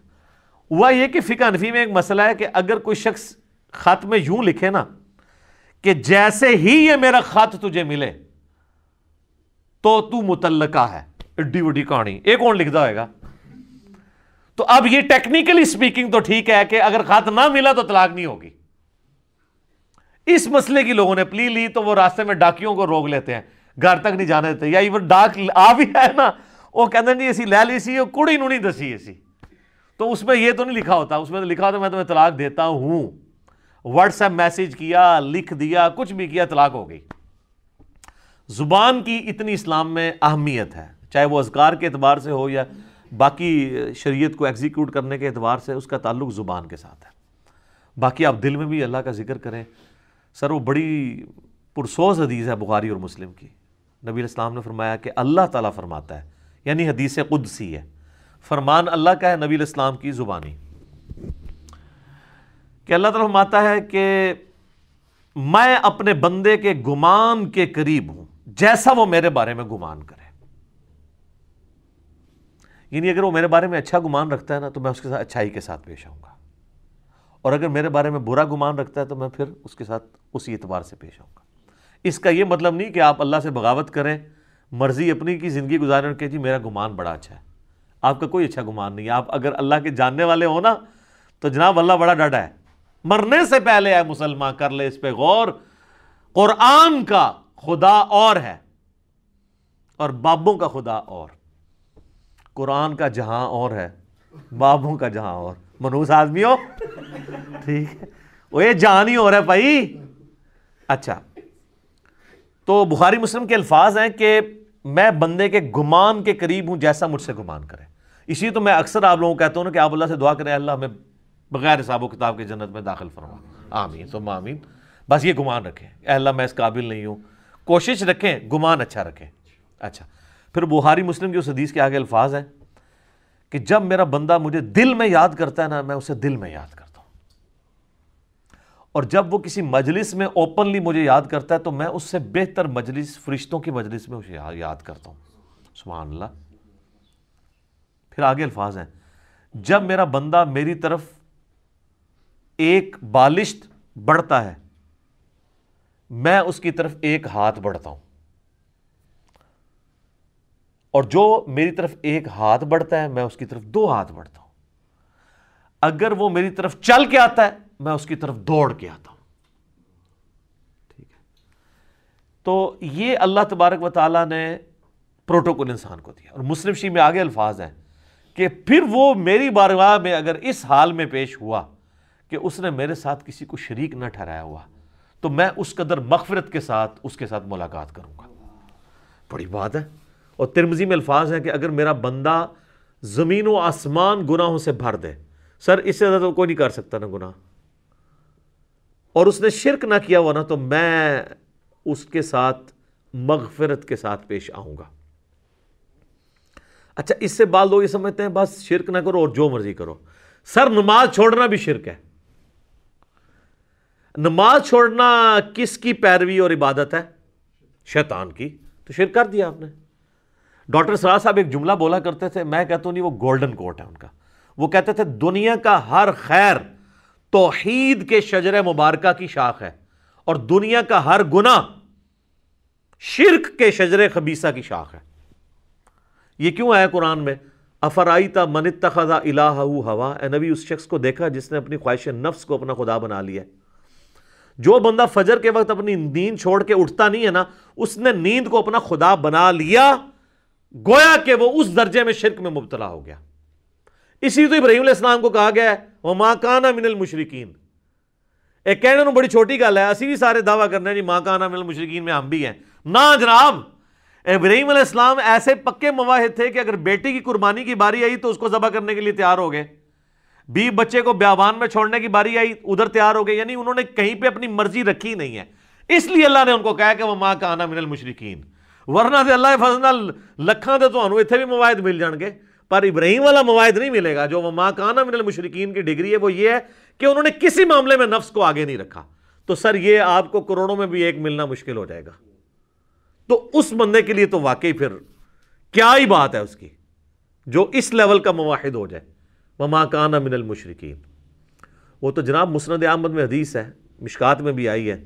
ہوا یہ کہ فقہ انفی میں ایک مسئلہ ہے کہ اگر کوئی شخص خط میں یوں لکھے نا کہ جیسے ہی یہ میرا خط تجھے ملے، تو تو متعلقہ ہے۔ اڈی وڈی کہانی، ایک کون لکھتا ہوئے گا۔ تو اب یہ ٹیکنیکلی سپیکنگ تو ٹھیک ہے کہ اگر خط نہ ملا تو طلاق نہیں ہوگی۔ اس مسئلے کی لوگوں نے پلی لی تو وہ راستے میں ڈاکیوں کو روک لیتے ہیں، گھر تک نہیں جانے دیتے۔ یا ایون ڈاک آ بھی ہے نا، وہ کہتے ہیں جی، اسی لے لی سی کڑی نو نہیں دسی اسی۔ تو اس میں یہ تو نہیں لکھا ہوتا، اس میں تو لکھا ہوتا میں تمہیں طلاق دیتا ہوں۔ واٹس ایپ میسج کیا، لکھ دیا، کچھ بھی کیا، طلاق ہو گئی۔ زبان کی اتنی اسلام میں اہمیت ہے، چاہے وہ اذکار کے اعتبار سے ہو یا باقی شریعت کو ایگزیکیوٹ کرنے کے اعتبار سے، اس کا تعلق زبان کے ساتھ ہے۔ باقی آپ دل میں بھی اللہ کا ذکر کریں۔ سر، وہ بڑی پرسوز حدیث ہے بخاری اور مسلم کی۔ نبی الاسلام نے فرمایا کہ اللہ تعالیٰ فرماتا ہے یعنی حدیث قدسی ہے۔ فرمان اللہ کا ہے، نبی الاسلام کی زبانی۔ کہ اللہ تعالیٰ فرماتا ہے کہ میں اپنے بندے کے گمان کے قریب ہوں، جیسا وہ میرے بارے میں گمان کرے۔ یعنی اگر وہ میرے بارے میں اچھا گمان رکھتا ہے نا، تو میں اس کے ساتھ اچھائی کے ساتھ پیش آؤں گا۔ اور اگر میرے بارے میں برا گمان رکھتا ہے، تو میں پھر اس کے ساتھ اسی اعتبار سے پیش آؤں گا۔ اس کا یہ مطلب نہیں کہ آپ اللہ سے بغاوت کریں، مرضی اپنی کی زندگی گزاریں اور کہ جی میرا گمان بڑا اچھا ہے۔ آپ کا کوئی اچھا گمان نہیں ہے۔ آپ اگر اللہ کے جاننے والے ہو نا، تو جناب اللہ بڑا ڈاڈا ہے۔ مرنے سے پہلے ہے مسلمان کر لے اس پہ غور۔ قرآن کا خدا اور ہے اور بابوں کا خدا اور۔ قرآن کا جہاں اور ہے، بابوں کا جہاں اور۔ منوس آدمی ہو ٹھیک ہے۔ وہ یہ جہاں ہی ہو رہا ہے بھائی۔ اچھا۔ تو بخاری مسلم کے الفاظ ہیں کہ میں بندے کے گمان کے قریب ہوں جیسا مجھ سے گمان کرے۔ اسی تو میں اکثر آپ لوگوں کو کہتا ہوں نا کہ آپ اللہ سے دعا کریں، اللہ ہمیں بغیر حساب و کتاب کے جنت میں داخل فرما۔ آمین، ثم آمین۔ بس یہ گمان رکھیں۔ اے اللہ، میں اس قابل نہیں ہوں۔ کوشش رکھیں، گمان اچھا رکھیں۔ اچھا۔ پھر بخاری مسلم کی اس حدیث کے آگے الفاظ ہیں کہ جب میرا بندہ مجھے دل میں یاد کرتا ہے نا، میں اسے دل میں یاد کرتا ہوں۔ اور جب وہ کسی مجلس میں اوپنلی مجھے یاد کرتا ہے، تو میں اس سے بہتر مجلس، فرشتوں کی مجلس میں اسے یاد کرتا ہوں۔ سبحان اللہ۔ پھر آگے الفاظ ہیں۔ جب میرا بندہ میری طرف ایک بالشت بڑھتا ہے۔ میں اس کی طرف ایک ہاتھ بڑھتا ہوں۔ اور جو میری طرف ایک ہاتھ بڑھتا ہے، میں اس کی طرف دو ہاتھ بڑھتا ہوں۔ اگر وہ میری طرف چل کے آتا ہے، میں اس کی طرف دوڑ کے آتا ہوں۔ ٹھیک ہے۔ تو یہ اللہ تبارک و تعالیٰ نے پروٹوکول انسان کو دیا۔ اور مسلم شی میں آگے الفاظ ہیں کہ پھر وہ میری بارگاہ میں اگر اس حال میں پیش ہوا کہ اس نے میرے ساتھ کسی کو شریک نہ ٹھہرایا ہوا، تو میں اس قدر مغفرت کے ساتھ اس کے ساتھ ملاقات کروں گا۔ بڑی بات ہے۔ اور ترمزی میں الفاظ ہیں کہ اگر میرا بندہ زمین و آسمان گناہوں سے بھر دے، سر، اس سے زیادہ تو کوئی نہیں کر سکتا نا گناہ۔ اور اس نے شرک نہ کیا ہوا نا، تو میں اس کے ساتھ مغفرت کے ساتھ پیش آؤں گا۔ اچھا اس سے بعد لوگ یہ سمجھتے ہیں، بس شرک نہ کرو اور جو مرضی کرو۔ سر، نماز چھوڑنا بھی شرک ہے۔ نماز چھوڑنا کس کی پیروی اور عبادت ہے؟ شیطان کی۔ تو شرک کر دیا آپ نے۔ ڈاکٹر سراج صاحب ایک جملہ بولا کرتے تھے، میں کہتا ہوں نہیں، وہ گولڈن کوٹ ہے ان کا۔ وہ کہتے تھے، دنیا کا ہر خیر توحید کے شجر مبارکہ کی شاخ ہے، اور دنیا کا ہر گنا شرک کے شجر خبیصہ کی شاخ ہے۔ یہ کیوں آیا قرآن میں؟ افرائی تا منت خزا الہ ہوا؟ اے نبی، اس شخص کو دیکھا جس نے اپنی خواہش نفس کو اپنا خدا بنا لیا جو بندہ فجر کے وقت اپنی نیند چھوڑ کے اٹھتا نہیں ہے نا، اس نے نیند کو اپنا خدا بنا لیا، گویا کہ وہ اس درجے میں شرک میں مبتلا ہو گیا۔ اسی تو ابراہیم علیہ السلام کو کہا گیا ہے وہ ماں کانا من المشرقین ایک کہنے بڑی چھوٹی گل ہے، اسی بھی سارے دعویٰ کرنے جی ماں کانا من المشرقین میں ہم بھی ہیں۔ نہ جناب، ابراہیم علیہ السلام ایسے پکے مواحد تھے کہ اگر بیٹی کی قربانی کی باری آئی تو اس کو ذبح کرنے کے لیے تیار ہو گئے۔ بی بچے کو بیابان میں چھوڑنے کی باری آئی، ادھر تیار ہو گئے یعنی انہوں نے کہیں پہ اپنی مرضی رکھی نہیں ہے۔ اس لیے اللہ نے ان کو کہا کہ وہ ماں کا آنا من المشرقین ورنہ سے اللہ فضل لکھاں دے تو انہوں اتنے بھی مواعد مل جان گے۔ پر ابراہیم والا مواعد نہیں ملے گا۔ جو وہ ماں کانا من المشرقین کی ڈگری ہے، وہ یہ ہے کہ انہوں نے کسی معاملے میں نفس کو آگے نہیں رکھا۔ تو سر، یہ آپ کو کروڑوں میں بھی ایک ملنا مشکل ہو جائے گا۔ تو اس بندے کے لیے تو واقعی پھر کیا ہی بات ہے اس کی؟ جو اس لیول کا مواحد ہو جائے۔ وہ ماں من المشرقین وہ تو جناب مسند احمد میں حدیث ہے، مشکات میں بھی آئی ہے۔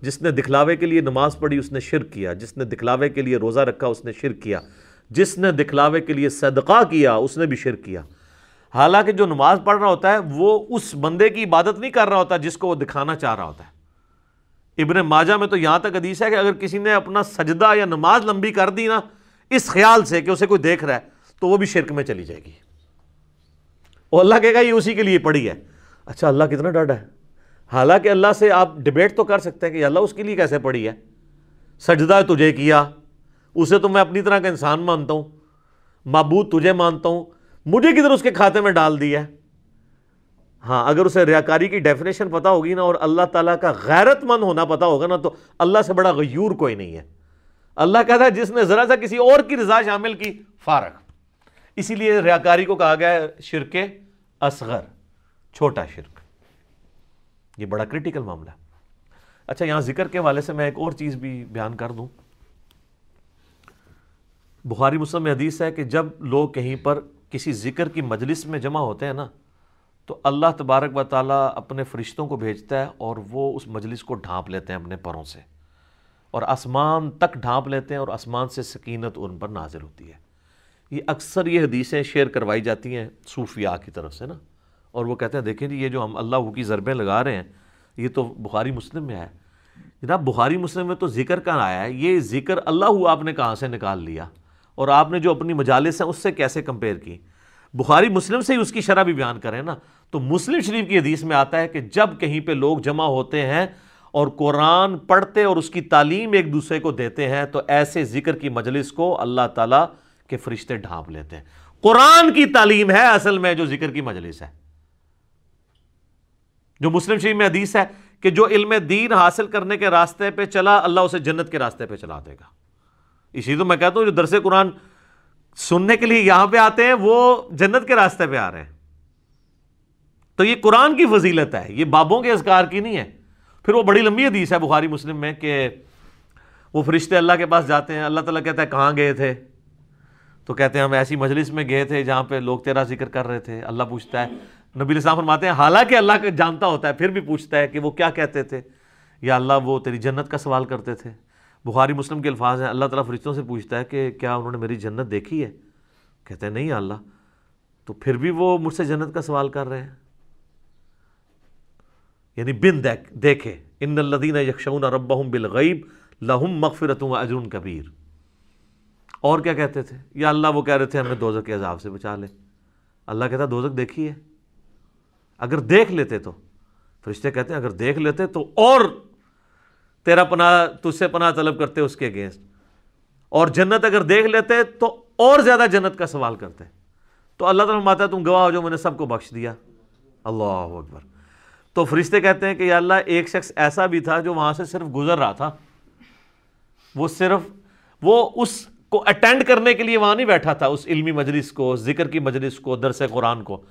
جس نے دکھلاوے کے لیے نماز پڑھی، اس نے شرک کیا۔ جس نے دکھلاوے کے لیے روزہ رکھا، اس نے شرک کیا۔ جس نے دکھلاوے کے لیے صدقہ کیا، اس نے بھی شرک کیا۔ حالانکہ جو نماز پڑھ رہا ہوتا ہے، وہ اس بندے کی عبادت نہیں کر رہا ہوتا جس کو وہ دکھانا چاہ رہا ہوتا ہے۔ ابن ماجہ میں تو یہاں تک حدیث ہے کہ اگر کسی نے اپنا سجدہ یا نماز لمبی کر دی نا، اس خیال سے کہ اسے کوئی دیکھ رہا ہے، تو وہ بھی شرک میں چلی جائے گی۔ وہ اللہ کہے گا یہ اسی کے لیے پڑھی ہے۔ اچھا اللہ کتنا ڈاڈا ہے۔ حالانکہ اللہ سے آپ ڈبیٹ تو کر سکتے ہیں کہ اللہ اس کے لیے کیسے پڑھی ہے۔ سجدہ تجھے کیا۔ اسے تو میں اپنی طرح کا انسان مانتا ہوں۔ معبود تجھے مانتا ہوں۔ مجھے کدھر اس کے کھاتے میں ڈال دیا ہے۔ ہاں اگر اسے ریاکاری کی ڈیفینیشن پتا ہوگی نا اور اللہ تعالیٰ کا غیرت مند ہونا پتا ہوگا نا، تو اللہ سے بڑا غیور کوئی نہیں ہے۔ اللہ کہتا ہے، جس نے ذرا سا کسی اور کی رضا شامل کی، فارغ۔ اسی لیے ریاکاری کو کہا گیا ہے شرک اصغر، چھوٹا شرک۔ یہ بڑا کریٹیکل معاملہ ہے۔ اچھا یہاں ذکر کے والے سے میں ایک اور چیز بھی بیان کر دوں۔ بخاری مسلم میں حدیث ہے کہ جب لوگ کہیں پر کسی ذکر کی مجلس میں جمع ہوتے ہیں نا، تو اللہ تبارک و تعالیٰ اپنے فرشتوں کو بھیجتا ہے اور وہ اس مجلس کو ڈھانپ لیتے ہیں اپنے پروں سے۔ اور آسمان تک ڈھانپ لیتے ہیں اور آسمان سے سکینت ان پر نازل ہوتی ہے۔ یہ اکثر یہ حدیثیں شیئر کروائی جاتی ہیں صوفیاء کی طرف سے نا۔ اور وہ کہتے ہیں، دیکھیں جی یہ جو ہم اللہ کی ضربیں لگا رہے ہیں، یہ تو بخاری مسلم میں ہے جناب، بخاری مسلم میں تو ذکر کا آیا ہے؟ یہ ذکر اللہ ہوا آپ نے کہاں سے نکال لیا؟ اور آپ نے جو اپنی مجالس ہیں، اس سے کیسے کمپیئر کی؟ بخاری مسلم سے ہی اس کی شرح بھی بیان کریں نا۔ تو مسلم شریف کی حدیث میں آتا ہے کہ جب کہیں پہ لوگ جمع ہوتے ہیں اور قرآن پڑھتے اور اس کی تعلیم ایک دوسرے کو دیتے ہیں، تو ایسے ذکر کی مجلس کو اللہ تعالیٰ کے فرشتے ڈھانپ لیتے ہیں۔ قرآن کی تعلیم ہے، اصل میں جو ذکر کی مجلس ہے۔ جو مسلم شریف میں حدیث ہے کہ جو علم دین حاصل کرنے کے راستے پہ چلا، اللہ اسے جنت کے راستے پہ چلا دے گا۔ اسی تو میں کہتا ہوں، جو درس قرآن سننے کے لیے یہاں پہ آتے ہیں، وہ جنت کے راستے پہ آ رہے ہیں۔ تو یہ قرآن کی فضیلت ہے، یہ بابوں کے اذکار کی نہیں ہے۔ پھر وہ بڑی لمبی حدیث ہے بخاری مسلم میں کہ وہ فرشتے اللہ کے پاس جاتے ہیں، اللہ تعالیٰ کہتا ہے، کہاں گئے تھے؟ تو کہتے ہیں ہم ایسی مجلس میں گئے تھے جہاں پہ لوگ تیرا ذکر کر رہے تھے، اللہ پوچھتا ہے۔ نبی السلام فرماتے ہیں، حالانکہ اللہ جانتا ہوتا ہے، پھر بھی پوچھتا ہے کہ وہ کیا کہتے تھے۔ یا اللہ، وہ تیری جنت کا سوال کرتے تھے۔ بخاری مسلم کے الفاظ ہیں، اللہ تعالیٰ فرشتوں سے پوچھتا ہے کہ کیا انہوں نے میری جنت دیکھی ہے؟ کہتے ہیں، نہیں اللہ۔ تو پھر بھی وہ مجھ سے جنت کا سوال کر رہے ہیں۔ یعنی بن دیکھ، دیکھے، ان الدین یکشون ربہم بالغیب، لہم مغفرت و اجرن کبیر۔ اور کیا کہتے تھے؟ یا اللہ وہ کہہ رہے تھے ہمیں دوزک کے عذاب سے بچا لے۔ اللہ کہتا دوزک دیکھی ہے اگر دیکھ لیتے تو۔ فرشتے کہتے ہیں اگر دیکھ لیتے تو اور تیرا پناہ، تجھ سے پناہ طلب کرتے اس کے اگینسٹ اور جنت اگر دیکھ لیتے تو اور زیادہ جنت کا سوال کرتے۔ تو اللہ تعالیٰ ماتا تم گواہ ہو جو میں نے سب کو بخش دیا۔ اللہ اکبر۔ تو فرشتے کہتے ہیں کہ یا اللہ، ایک شخص ایسا بھی تھا جو وہاں سے صرف گزر رہا تھا۔ وہ صرف، وہ اس کو اٹینڈ کرنے کے لیے وہاں نہیں بیٹھا تھا، اس علمی مجلس کو، ذکر کی مجلس کو، درس قرآن کو۔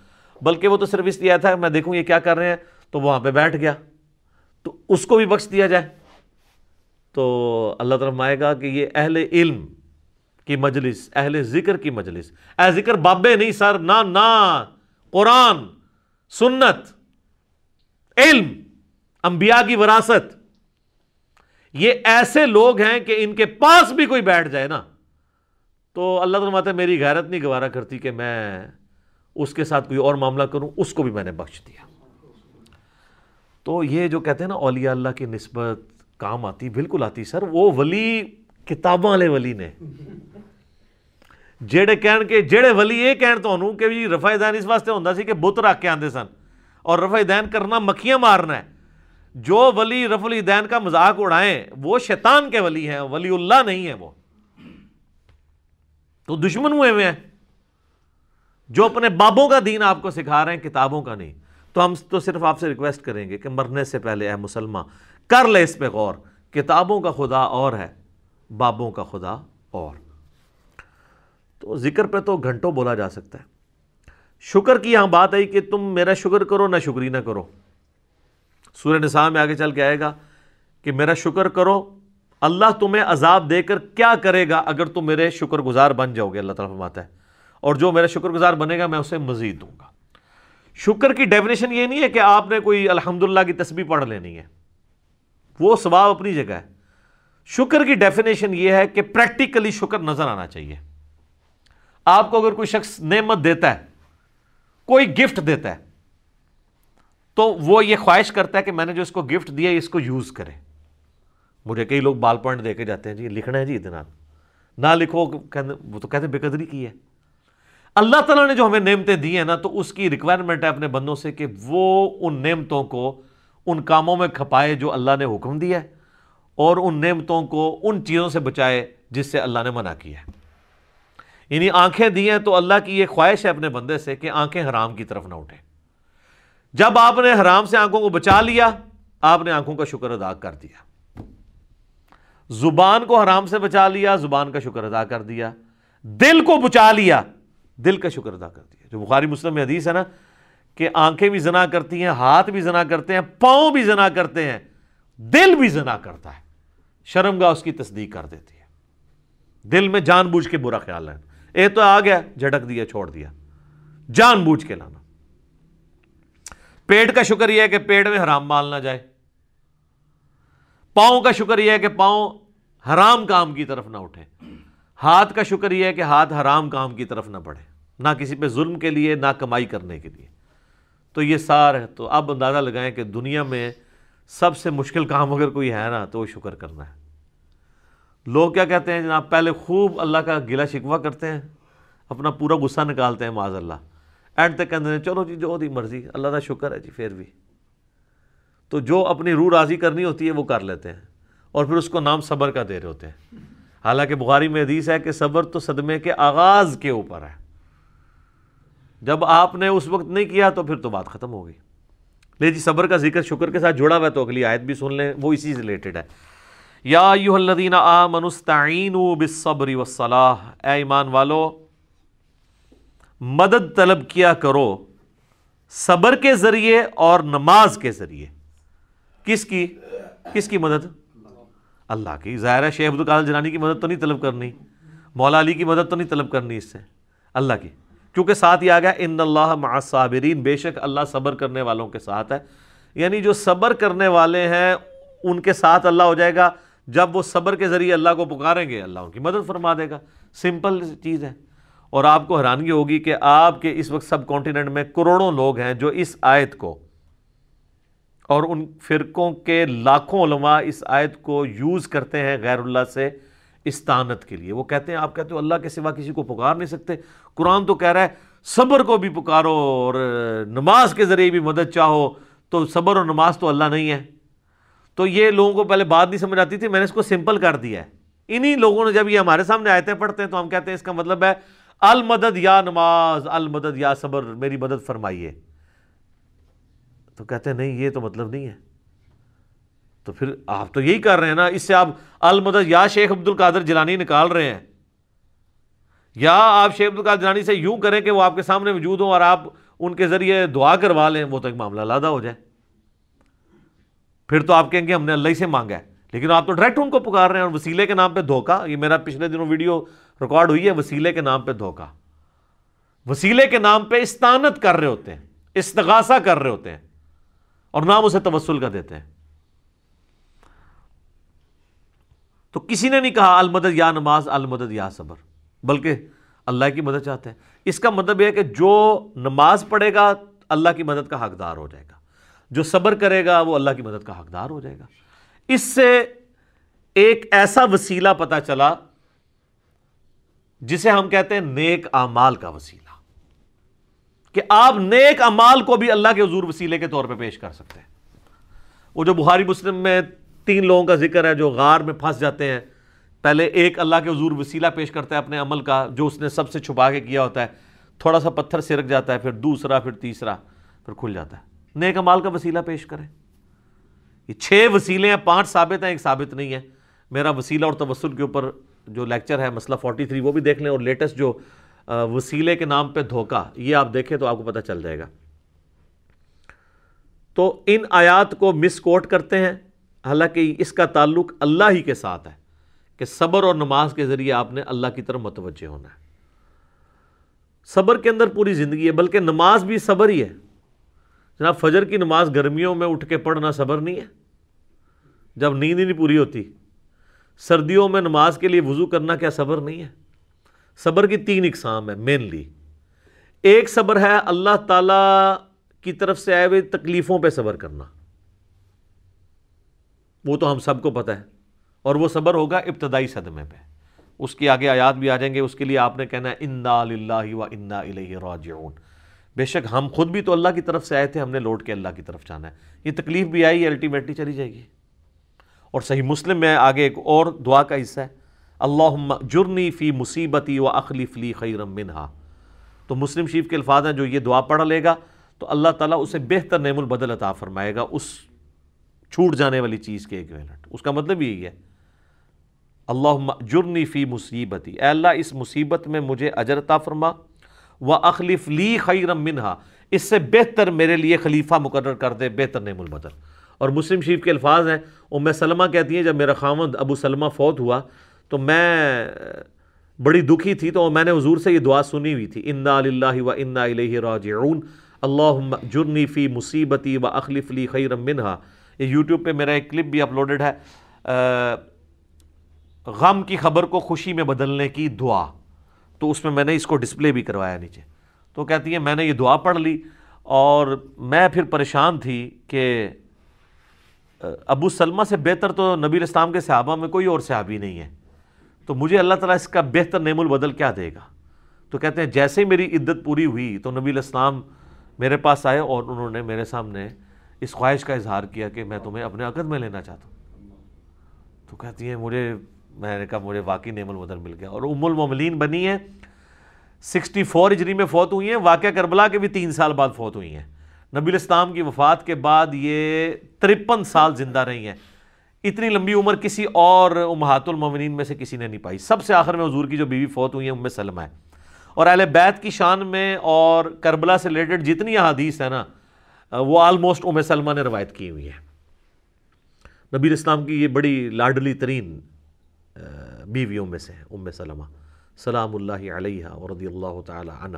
بلکہ وہ تو صرف اس لیے تھا، میں دیکھوں یہ کیا کر رہے ہیں۔ تو وہاں پہ بیٹھ گیا۔ تو اس کو بھی بخش دیا جائے۔ تو اللہ تعالیٰ مائے گا کہ یہ اہل علم کی مجلس، اہل ذکر کی مجلس۔ اے ذکر بابے نہیں سر، نہ نہ۔ قرآن، سنت، علم، انبیاء کی وراثت۔ یہ ایسے لوگ ہیں کہ ان کے پاس بھی کوئی بیٹھ جائے نا۔ تو اللہ تعالیٰ ہے میری غیرت نہیں گوارا کرتی کہ میں اس کے ساتھ کوئی اور معاملہ کروں، اس کو بھی میں نے بخش دیا۔ تو یہ جو کہتے ہیں نا، اولیاء اللہ کی نسبت کام آتی، بالکل آتی سر۔ وہ ولی کتابوں والے ولی نے۔ جڑے کہن کے جڑے ولی یہ کہن تو انہوں کہ بھی رفع دین اس واسطے ہوندہ سی کہ بت رکھ کے آندے سن۔ اور رفع دین کرنا مکھیاں مارنا ہے۔ جو ولی رفع دین کا مذاق اڑائیں، وہ شیطان کے ولی ہیں، ولی اللہ نہیں ہے وہ۔ تو دشمن ہوئے ہوئے ہیں۔ جو اپنے بابوں کا دین آپ کو سکھا رہے ہیں، کتابوں کا نہیں۔ تو ہم تو صرف آپ سے ریکویسٹ کریں گے کہ مرنے سے پہلے اے مسلمان کر لے اس پہ غور۔ کتابوں کا خدا اور ہے، بابوں کا خدا اور۔ تو ذکر پہ تو گھنٹوں بولا جا سکتا ہے۔ شکر کی یہاں بات آئی کہ تم میرا شکر کرو، نہ شکری نہ کرو۔ سورہ نساء میں آگے چل کے آئے گا کہ میرا شکر کرو اللہ تمہیں عذاب دے کر کیا کرے گا اگر تم میرے شکر گزار بن جاؤ گے؟ اللہ تعالیٰ فرماتا ہے۔ اور جو میرا شکر گزار بنے گا، میں اسے مزید دوں گا۔ شکر کی ڈیفینیشن یہ نہیں ہے کہ آپ نے کوئی الحمدللہ کی تسبیح پڑھ لینی ہے۔ وہ ثواب اپنی جگہ ہے۔ شکر کی ڈیفینیشن یہ ہے کہ پریکٹیکلی شکر نظر آنا چاہیے۔ آپ کو اگر کوئی شخص نعمت دیتا ہے، کوئی گفٹ دیتا ہے، تو وہ یہ خواہش کرتا ہے کہ میں نے جو اس کو گفٹ دیا اس کو یوز کرے۔ مجھے کئی لوگ بال پوائنٹ دے کے جاتے ہیں جی لکھنا ہے جی اتنا نہ لکھو وہ تو کہتے ہیں بے قدری کی ہے۔ اللہ تعالیٰ نے جو ہمیں نعمتیں دی ہیں نا، تو اس کی ریکوائرمنٹ ہے اپنے بندوں سے کہ وہ ان نعمتوں کو ان کاموں میں کھپائے جو اللہ نے حکم دیا ہے، اور ان نعمتوں کو ان چیزوں سے بچائے جس سے اللہ نے منع کیا ہے۔ یعنی آنکھیں دی ہیں تو اللہ کی یہ خواہش ہے اپنے بندے سے کہ آنکھیں حرام کی طرف نہ اٹھیں۔ جب آپ نے حرام سے آنکھوں کو بچا لیا، آپ نے آنکھوں کا شکر ادا کر دیا۔ زبان کو حرام سے بچا لیا، زبان کا شکر ادا کر دیا، دل کو بچا لیا، دل کا شکر ادا کر دیا۔ جو بخاری مسلم میں حدیث ہے نا کہ آنکھیں بھی زنا کرتی ہیں، ہاتھ بھی زنا کرتے ہیں، پاؤں بھی زنا کرتے ہیں، دل بھی زنا کرتا ہے۔ شرم گاہ اس کی تصدیق کر دیتی ہے۔ دل میں جان بوجھ کے برا خیال ہے اے تو آ گیا، جھٹک دیا، چھوڑ دیا۔ جان بوجھ کے لانا۔ پیٹ کا شکر یہ ہے کہ پیٹ میں حرام مال نہ جائے۔ پاؤں کا شکر یہ ہے کہ پاؤں حرام کام کی طرف نہ اٹھے۔ ہاتھ کا شکر یہ ہے کہ ہاتھ حرام کام کی طرف نہ بڑھے، نہ کسی پہ ظلم کے لیے، نہ کمائی کرنے کے لیے۔ تو یہ سار ہے۔ تو اب اندازہ لگائیں کہ دنیا میں سب سے مشکل کام اگر کوئی ہے نا، تو وہ شکر کرنا ہے۔ لوگ کیا کہتے ہیں جناب؟ پہلے خوب اللہ کا گلا شکوا کرتے ہیں، اپنا پورا غصہ نکالتے ہیں، معاذ اللہ۔ اینڈ تک کہتے ہیں چلو جی جو دی مرضی، اللہ کا شکر ہے جی پھر بھی۔ تو جو اپنی روح راضی کرنی ہوتی ہے، وہ کر لیتے ہیں۔ اور پھر اس کو نام صبر کا دے رہے ہوتے ہیں۔ حالانکہ بخاری میں حدیث ہے کہ صبر تو صدمے کے آغاز کے اوپر ہے۔ جب آپ نے اس وقت نہیں کیا تو پھر تو بات ختم ہو گئی لے جی صبر کا ذکر شکر کے ساتھ جڑا ہوا ہے تو اگلی آیت بھی سن لیں، وہ اسی سے ریلیٹڈ ہے۔ یا ایوہ الذین آمنوا استعینوا بالصبر والصلاح۔ اے ایمان والو، مدد طلب کیا کرو صبر کے ذریعے اور نماز کے ذریعے۔ کس کی؟ کس کی مدد؟ اللہ کی۔ ظاہر ہے شیخ عبدالقادر جنانی کی مدد تو نہیں طلب کرنی۔ مولا علی کی مدد تو نہیں طلب کرنی اس سے۔ اللہ کی۔ کیونکہ ساتھ یہ آ گیا، ان اللہ مع صابرین بے شک اللہ صبر کرنے والوں کے ساتھ ہے۔ یعنی جو صبر کرنے والے ہیں، ان کے ساتھ اللہ ہو جائے گا۔ جب وہ صبر کے ذریعے اللہ کو پکاریں گے، اللہ ان کی مدد فرما دے گا۔ سمپل چیز ہے۔ اور آپ کو حیرانگی ہوگی کہ آپ کے اس وقت سب کانٹیننٹ میں کروڑوں لوگ ہیں جو اس آیت کو اور ان فرقوں کے لاکھوں علماء اس آیت کو یوز کرتے ہیں غیر اللہ سے استانت کے لیے۔ وہ کہتے ہیں، آپ کہتے ہو، اللہ کے سوا کسی کو پکار نہیں سکتے۔ قرآن تو کہہ رہا ہے، صبر کو بھی پکارو اور نماز کے ذریعے بھی مدد چاہو۔ تو صبر اور نماز تو اللہ نہیں ہے۔ تو یہ لوگوں کو پہلے بات نہیں سمجھ آتی تھی، میں نے اس کو سمپل کر دیا ہے۔ انہی لوگوں نے جب یہ ہمارے سامنے آیتیں پڑھتے ہیں تو ہم کہتے ہیں، اس کا مطلب ہے، المدد یا نماز، المدد یا صبر، میری مدد فرمائیے۔ تو کہتے ہیں، نہیں، یہ تو مطلب نہیں ہے۔ تو پھر آپ تو یہی کر رہے ہیں نا، اس سے آپ المدد، یا شیخ عبد القادر جلانی نکال رہے ہیں۔ یا آپ شیخ عبد القادر جلانی سے یوں کریں کہ وہ آپ کے سامنے موجود ہوں اور آپ ان کے ذریعے دعا کروا لیں، وہ تو ایک معاملہ لادہ ہو جائے۔ پھر تو آپ کہیں گے، ہم نے اللہ ہی سے مانگا ہے۔ لیکن آپ تو ڈائریکٹ ان کو پکار رہے ہیں اور وسیلے کے نام پہ دھوکا یہ میرا پچھلے دنوں ویڈیو ریکارڈ ہوئی ہے، وسیلے کے نام پہ دھوکا وسیلے کے نام پہ استانت کر رہے ہوتے ہیں، استغاثہ کر رہے ہوتے ہیں۔ اور نام اسے توسل کا دیتے ہیں۔ تو کسی نے نہیں کہا المدد یا نماز، المدد یا صبر، بلکہ اللہ کی مدد چاہتے ہیں۔ اس کا مطلب یہ ہے کہ جو نماز پڑھے گا، اللہ کی مدد کا حقدار ہو جائے گا۔ جو صبر کرے گا، وہ اللہ کی مدد کا حقدار ہو جائے گا۔ اس سے ایک ایسا وسیلہ پتا چلا جسے ہم کہتے ہیں نیک امال کا وسیلہ۔ کہ آپ نیک امال کو بھی اللہ کے حضور وسیلے کے طور پہ پیش کر سکتے ہیں۔ وہ جو بخاری مسلم میں تین لوگوں کا ذکر ہے جو غار میں پھنس جاتے ہیں، پہلے ایک اللہ کے حضور وسیلہ پیش کرتا ہے اپنے عمل کا، جو اس نے سب سے چھپا کے کیا ہوتا ہے۔ تھوڑا سا پتھر سرک جاتا ہے، پھر دوسرا، پھر تیسرا، پھر کھل جاتا ہے۔ نیک امال کا وسیلہ پیش کریں۔ یہ چھ وسیلے ہیں، پانچ ثابت ہیں، ایک ثابت نہیں ہے۔ میرا وسیلہ اور توسل کے اوپر جو لیکچر ہے، مسئلہ فورٹی تھری وہ بھی دیکھ لیں اور لیٹسٹ جو وسیلے کے نام پہ دھوکا، یہ آپ دیکھیں تو آپ کو پتہ چل جائے گا۔ تو ان آیات کو مس کوٹ کرتے ہیں، حالانکہ اس کا تعلق اللہ ہی کے ساتھ ہے کہ صبر اور نماز کے ذریعے آپ نے اللہ کی طرف متوجہ ہونا ہے۔ صبر کے اندر پوری زندگی ہے، بلکہ نماز بھی صبر ہی ہے۔ جناب، فجر کی نماز گرمیوں میں اٹھ کے پڑھنا صبر نہیں ہے۔ جب نیند ہی نہیں پوری ہوتی، سردیوں میں نماز کے لیے وضو کرنا کیا صبر نہیں ہے؟ صبر کی تین اقسام ہے مینلی ایک صبر ہے اللہ تعالی کی طرف سے آئے ہوئے تکلیفوں پہ صبر کرنا۔ وہ تو ہم سب کو پتہ ہے۔ اور وہ صبر ہوگا ابتدائی صدمے پہ۔ اس کی آگے آیات بھی آ جائیں گے۔ اس کے لیے آپ نے کہنا ہے، انا للہ و انا الیہ راجعون۔ بے شک ہم خود بھی تو اللہ کی طرف سے آئے تھے، ہم نے لوٹ کے اللہ کی طرف جانا ہے۔ یہ تکلیف بھی آئی الٹیمیٹلی چلی جائے گی۔ اور صحیح مسلم میں آگے ایک اور دعا کا حصہ ہے۔ اللہ جرنی فی مصیبتی و اخلیف لی خیرم منہا۔ تو مسلم شریف کے الفاظ ہیں جو یہ دعا پڑھ لے گا، تو اللہ تعالیٰ اسے بہتر نعم البدل عطا فرمائے گا اس چھوٹ جانے والی چیز کے ایکویلنٹ اس کا مطلب یہی ہے۔ اللہ جرنی فی مصیبتی۔ اے اللہ، اس مصیبت میں مجھے اجر عطا فرما۔ و اخلیف لی خیرم منہا۔ اس سے بہتر میرے لیے خلیفہ مقرر کر دے، بہتر نعم البدل۔ اور مسلم شریف کے الفاظ ہیں۔ ام سلمہ کہتی ہیں، جب میرا خامد ابو سلمہ فوت ہوا تو میں بڑی دکھی تھی تو میں نے حضور سے یہ دعا سنی ہوئی تھی، انا اللہ و انا الیہ راجعون اللہ جرنی فی مصیبتی و اخلف لی خیرم منہا یہ یوٹیوب پہ میرا ایک کلپ بھی اپلوڈڈ ہے غم کی خبر کو خوشی میں بدلنے کی دعا۔ تو اس میں میں نے اس کو ڈسپلے بھی کروایا نیچے۔ تو کہتی ہیں، میں نے یہ دعا پڑھ لی اور میں پھر پریشان تھی کہ ابو سلمہ سے بہتر تو نبی الاسلام کے صحابہ میں کوئی اور صحابی نہیں ہے۔ تو مجھے اللہ تعالیٰ اس کا بہتر نعم البدل کیا دے گا؟ تو کہتے ہیں، جیسے ہی میری عدت پوری ہوئی تو نبی الاسلام میرے پاس آئے اور انہوں نے میرے سامنے اس خواہش کا اظہار کیا کہ میں تمہیں اپنے عقد میں لینا چاہتا ہوں۔ تو کہتی ہیں، مجھے، میں نے کہا، مجھے واقعی نعم البدل مل گیا۔ اور ام الموملین بنی ہے سکسٹی فور اجری میں فوت ہوئی ہیں۔ واقعہ کربلا کے بھی تین سال بعد فوت ہوئی ہیں۔ نبی الاسلام کی وفات کے بعد یہ ترپن سال زندہ رہی ہیں۔ اتنی لمبی عمر کسی اور امہات المومنین میں سے کسی نے نہیں پائی۔ سب سے آخر میں حضور کی جو بیوی فوت ہوئی ہیں، ام سلمہ ہے اور اہل بیت کی شان میں اور کربلا سے ریلیٹڈ جتنی احادیث ہے نا، وہ آلموسٹ ام سلمہ نے روایت کی ہوئی ہے نبی الاسلام کی یہ بڑی لاڈلی ترین بیویوں میں سے ام سلمہ۔ سلام اللہ علیہ رضی اللہ تعالی عنہ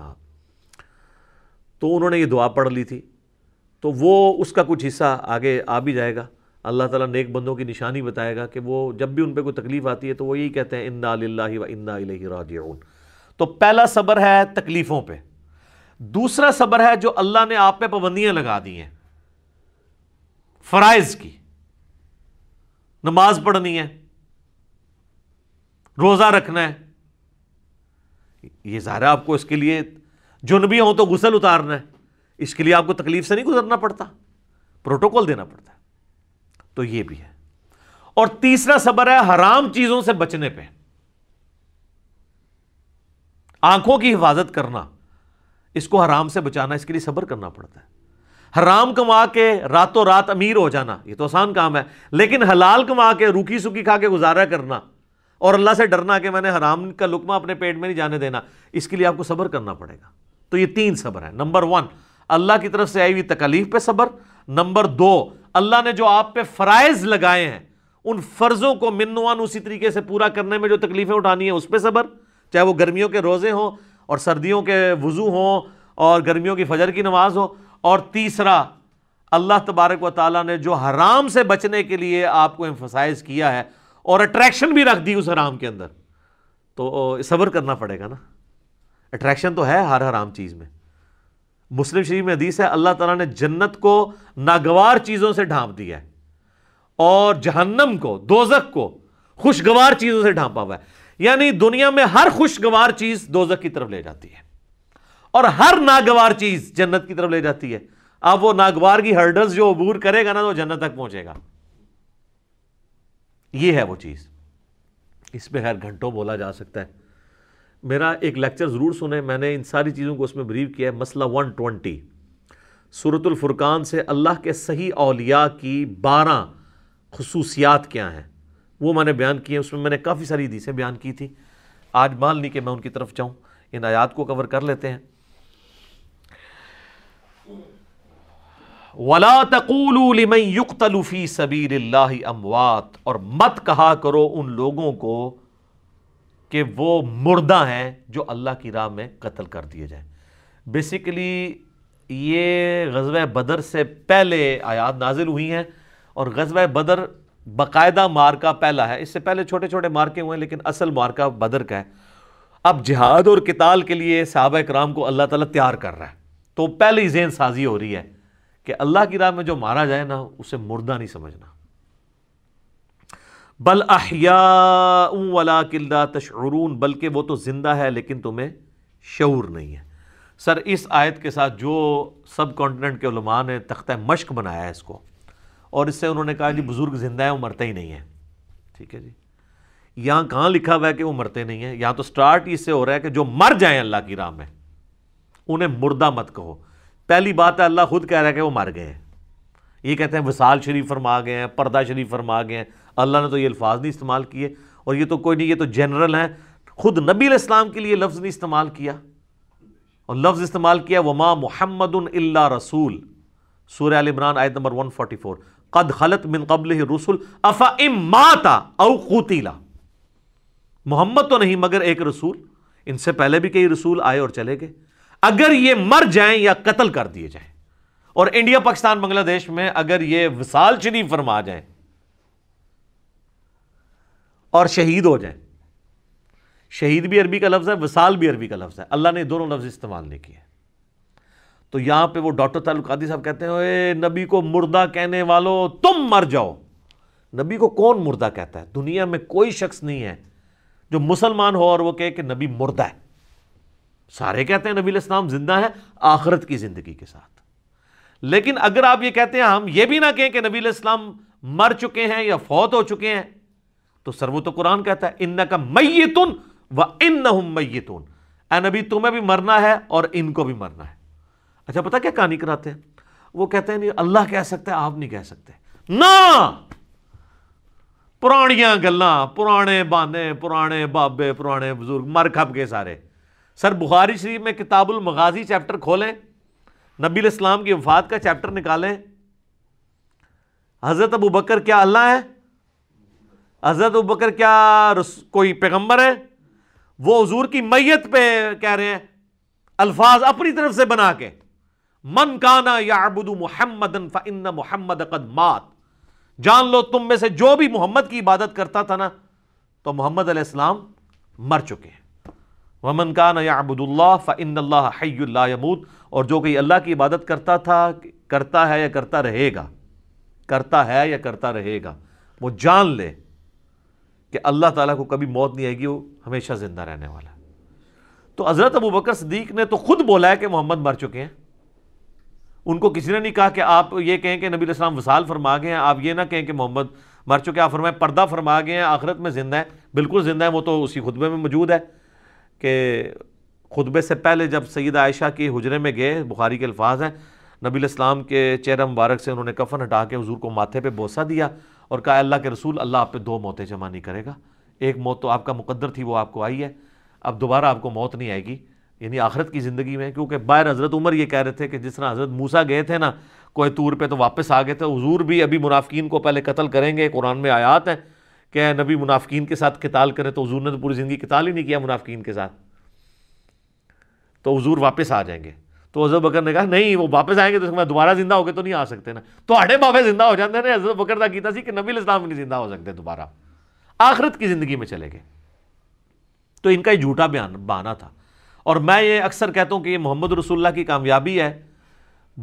تو انہوں نے یہ دعا پڑھ لی تھی۔ تو وہ اس کا کچھ حصہ آگے آ بھی جائے گا۔ اللہ تعالیٰ نیک بندوں کی نشانی بتائے گا کہ وہ جب بھی ان پہ کوئی تکلیف آتی ہے تو وہ یہی کہتے ہیں، انا اللہ و انا الیہ راجعون. تو پہلا صبر ہے تکلیفوں پہ۔ دوسرا صبر ہے جو اللہ نے آپ پہ پابندیاں لگا دی ہیں۔ فرائض کی۔ نماز پڑھنی ہے۔ روزہ رکھنا ہے۔ یہ ظاہر ہے آپ کو اس کے لیے جنبی ہوں تو غسل اتارنا ہے۔ اس کے لیے آپ کو تکلیف سے نہیں گزرنا پڑتا۔ پروٹوکول دینا پڑتا ہے۔ تو یہ بھی ہے۔ اور تیسرا صبر ہے حرام چیزوں سے بچنے پہ۔ آنکھوں کی حفاظت کرنا، اس کو حرام سے بچانا، اس کے لیے صبر کرنا پڑتا ہے۔ حرام کما کے راتوں رات امیر ہو جانا، یہ تو آسان کام ہے۔ لیکن حلال کما کے روکی سوکھی کھا کے گزارا کرنا اور اللہ سے ڈرنا کہ میں نے حرام کا لکمہ اپنے پیٹ میں نہیں جانے دینا، اس کے لیے آپ کو صبر کرنا پڑے گا۔ تو یہ تین صبر ہے نمبر ون، اللہ کی طرف سے آئی ہوئی تکلیف پہ صبر۔ نمبر دو اللہ نے جو آپ پہ فرائض لگائے ہیں، ان فرضوں کو منوان اسی طریقے سے پورا کرنے میں جو تکلیفیں اٹھانی ہیں، اس پہ صبر۔ چاہے وہ گرمیوں کے روزے ہوں اور سردیوں کے وضو ہوں اور گرمیوں کی فجر کی نماز ہو۔ اور تیسرا، اللہ تبارک و تعالیٰ نے جو حرام سے بچنے کے لیے آپ کو امفسائز کیا ہے اور اٹریکشن بھی رکھ دی اس حرام کے اندر، تو صبر کرنا پڑے گا نا۔ اٹریکشن تو ہے ہر حرام چیز میں۔ مسلم شریف میں حدیث ہے، اللہ تعالیٰ نے جنت کو ناگوار چیزوں سے ڈھانپ دیا ہے اور جہنم کو دوزک کو خوشگوار چیزوں سے ڈھانپا ہوا ہے۔ یعنی دنیا میں ہر خوشگوار چیز دوزک کی طرف لے جاتی ہے اور ہر ناگوار چیز جنت کی طرف لے جاتی ہے۔ اب وہ ناگوار کی ہرڈلز جو عبور کرے گا نا تو جنت تک پہنچے گا۔ یہ ہے وہ چیز۔ اس پہ خیر گھنٹوں بولا جا سکتا ہے۔ میرا ایک لیکچر ضرور سنیں، میں نے ان ساری چیزوں کو اس میں بریف کیا ہے، مسئلہ ون ٹونٹی صورت الفرقان سے اللہ کے صحیح اولیاء کی بارہ خصوصیات کیا ہیں؟ وہ میں نے بیان کیے اس میں میں نے کافی ساری حدیثیں بیان کی تھی آج مان لی کہ میں ان کی طرف جاؤں، ان آیات کو کور کر لیتے ہیں۔ ولا تقولوا لمن يقتل في سبيل الله اموات اور مت کہا کرو ان لوگوں کو کہ وہ مردہ ہیں جو اللہ کی راہ میں قتل کر دیے جائیں۔ بیسیکلی یہ غزوہ بدر سے پہلے آیات نازل ہوئی ہیں اور غزوہ بدر باقاعدہ مارکا پہلا ہے۔ اس سے پہلے چھوٹے چھوٹے مارکے ہوئے ہیں لیکن اصل مارکا بدر کا ہے۔ اب جہاد اور کتال کے لیے صحابہ کرام کو اللہ تعالیٰ تیار کر رہا ہے۔ تو پہلے ہی ذہن سازی ہو رہی ہے کہ اللہ کی راہ میں جو مارا جائے نا، اسے مردہ نہیں سمجھنا۔ بل احیاء ولا کلدہ تشعرون، بلکہ وہ تو زندہ ہے لیکن تمہیں شعور نہیں ہے۔ سر، اس آیت کے ساتھ جو سب کانٹیننٹ کے علماء نے تختہ مشق بنایا ہے اس کو، اور اس سے انہوں نے کہا جی بزرگ زندہ ہے وہ مرتے ہی نہیں ہیں۔ ٹھیک ہے جی۔ یہاں کہاں لکھا ہوا ہے کہ وہ مرتے نہیں ہیں؟ یہاں تو سٹارٹ اس سے ہو رہا ہے کہ جو مر جائیں اللہ کی راہ میں، انہیں مردہ مت کہو۔ پہلی بات ہے، اللہ خود کہہ رہا ہے کہ وہ مر گئے ہیں۔ یہ کہتے ہیں وصال شریف فرما گئے ہیں، پردہ شریف فرما گئے ہیں۔ اللہ نے تو یہ الفاظ نہیں استعمال کیے۔ اور یہ تو کوئی نہیں، یہ تو جنرل ہیں۔ خود نبی علیہ السلام کے لیے لفظ نہیں استعمال کیا۔ اور لفظ استعمال کیا، وما محمد اللہ رسول۔ سورہ عال عمران آیت نمبر 144 قد خلط من قبل رسول افا ماتا او قوتیلا محمد تو نہیں، مگر ایک رسول۔ ان سے پہلے بھی کئی رسول آئے اور چلے گئے۔ اگر یہ مر جائیں یا قتل کر دیے جائیں۔ اور انڈیا، پاکستان، بنگلہ دیش میں اگر یہ وصال شریف فرما جائیں اور شہید ہو جائیں، شہید بھی عربی کا لفظ ہے، وصال بھی عربی کا لفظ ہے، اللہ نے دونوں لفظ استعمال نہیں کیے۔ تو یہاں پہ وہ ڈاکٹر تعلق صاحب کہتے ہیں، اے نبی کو مردہ کہنے والوں تم مر جاؤ۔ نبی کو کون مردہ کہتا ہے؟ دنیا میں کوئی شخص نہیں ہے جو مسلمان ہو اور وہ کہے کہ نبی مردہ ہے۔ سارے کہتے ہیں نبی الاسلام زندہ ہے، آخرت کی زندگی کے ساتھ۔ لیکن اگر آپ یہ کہتے ہیں ہم یہ بھی نہ کہیں کہ نبی علیہ السلام مر چکے ہیں یا فوت ہو چکے ہیں، تو سر وہ تو قرآن کہتا ہے ان کا میتن و ان میتون۔ اے نبی، تمہیں بھی مرنا ہے اور ان کو بھی مرنا ہے۔ اچھا پتا کیا کہانی کراتے ہیں؟ وہ کہتے ہیں، نہیں، اللہ کہہ سکتے آپ نہیں کہہ سکتے۔ نہ! پرانیاں گلاں، پرانے بانے، پرانے بابے، پرانے بزرگ، مر کھپ گئے سارے۔ سر بخاری شریف میں کتاب المغازی چیپٹر کھولیں۔ نبی الاسلام کی وفات کا چیپٹر نکالیں۔ حضرت ابو بکر کیا اللہ ہے حضرت ابو بکر کیا کوئی پیغمبر ہے وہ حضور کی میت پہ کہہ رہے ہیں۔ الفاظ اپنی طرف سے بنا کے۔ من کانا یا ابود محمد محمد مات۔ جان لو تم میں سے جو بھی محمد کی عبادت کرتا تھا نا، تو محمد علیہ السلام مر چکے ہیں۔ ومن کان یعبد اللہ فان اللہ حی اللہ یموت اور جو کہ اللہ کی عبادت کرتا تھا، کرتا ہے یا کرتا رہے گا؟ کرتا ہے یا کرتا رہے گا؟ وہ جان لے کہ اللہ تعالیٰ کو کبھی موت نہیں آئے گی، وہ ہمیشہ زندہ رہنے والا تو حضرت ابو بکر صدیق نے تو خود بولا ہے کہ محمد مر چکے ہیں۔ ان کو کسی نے نہیں کہا کہ آپ یہ کہیں کہ نبی السلام وصال فرما گئے ہیں، آپ یہ نہ کہیں کہ محمد مر چکے آپ فرمائیں پردہ فرما گئے ہیں، آخرت میں زندہ ہے بالکل زندہ ہے وہ تو اسی خطبے میں موجود ہے۔ کہ خطبے سے پہلے جب سید عائشہ کی حجرے میں گئے، بخاری کے الفاظ ہیں، نبی الاسلام کے چہرہ مبارک سے انہوں نے کفن ہٹا کے حضور کو ماتھے پہ بوسا دیا اور کہا، اللہ کے رسول، اللہ آپ پہ دو موتیں جمع نہیں کرے گا۔ ایک موت تو آپ کا مقدر تھی، وہ آپ کو آئی ہے۔ اب دوبارہ آپ کو موت نہیں آئے گی۔ یعنی آخرت کی زندگی میں، کیونکہ باہر حضرت عمر یہ کہہ رہے تھے کہ جس طرح حضرت موسا گئے تھے نا کوئی طور پہ تو واپس آ گئے تھے۔ حضور بھی ابھی منافقین کو پہلے قتل کریں گے، قرآن میں آیات ہیں۔ کہ نبی منافقین کے ساتھ قتال کرے تو حضور نے تو پوری زندگی قتال ہی نہیں کیا منافقین کے ساتھ۔ تو حضور واپس آ جائیں گے۔ تو حضرت بکر نے کہا، نہیں، وہ واپس آئیں گے تو میں دوبارہ زندہ ہو کے تو نہیں آ سکتے نا۔ تو آٹھے بابے زندہ ہو جاتے ہیں حضرت بکر کیتا سی کہ نبی الاسلام نہیں زندہ ہو سکتے دوبارہ۔ آخرت کی زندگی میں چلے گئے۔ تو ان کا یہ جھوٹا بیان بانا تھا۔ اور میں یہ اکثر کہتا ہوں کہ یہ محمد رسول اللہ کی کامیابی ہے۔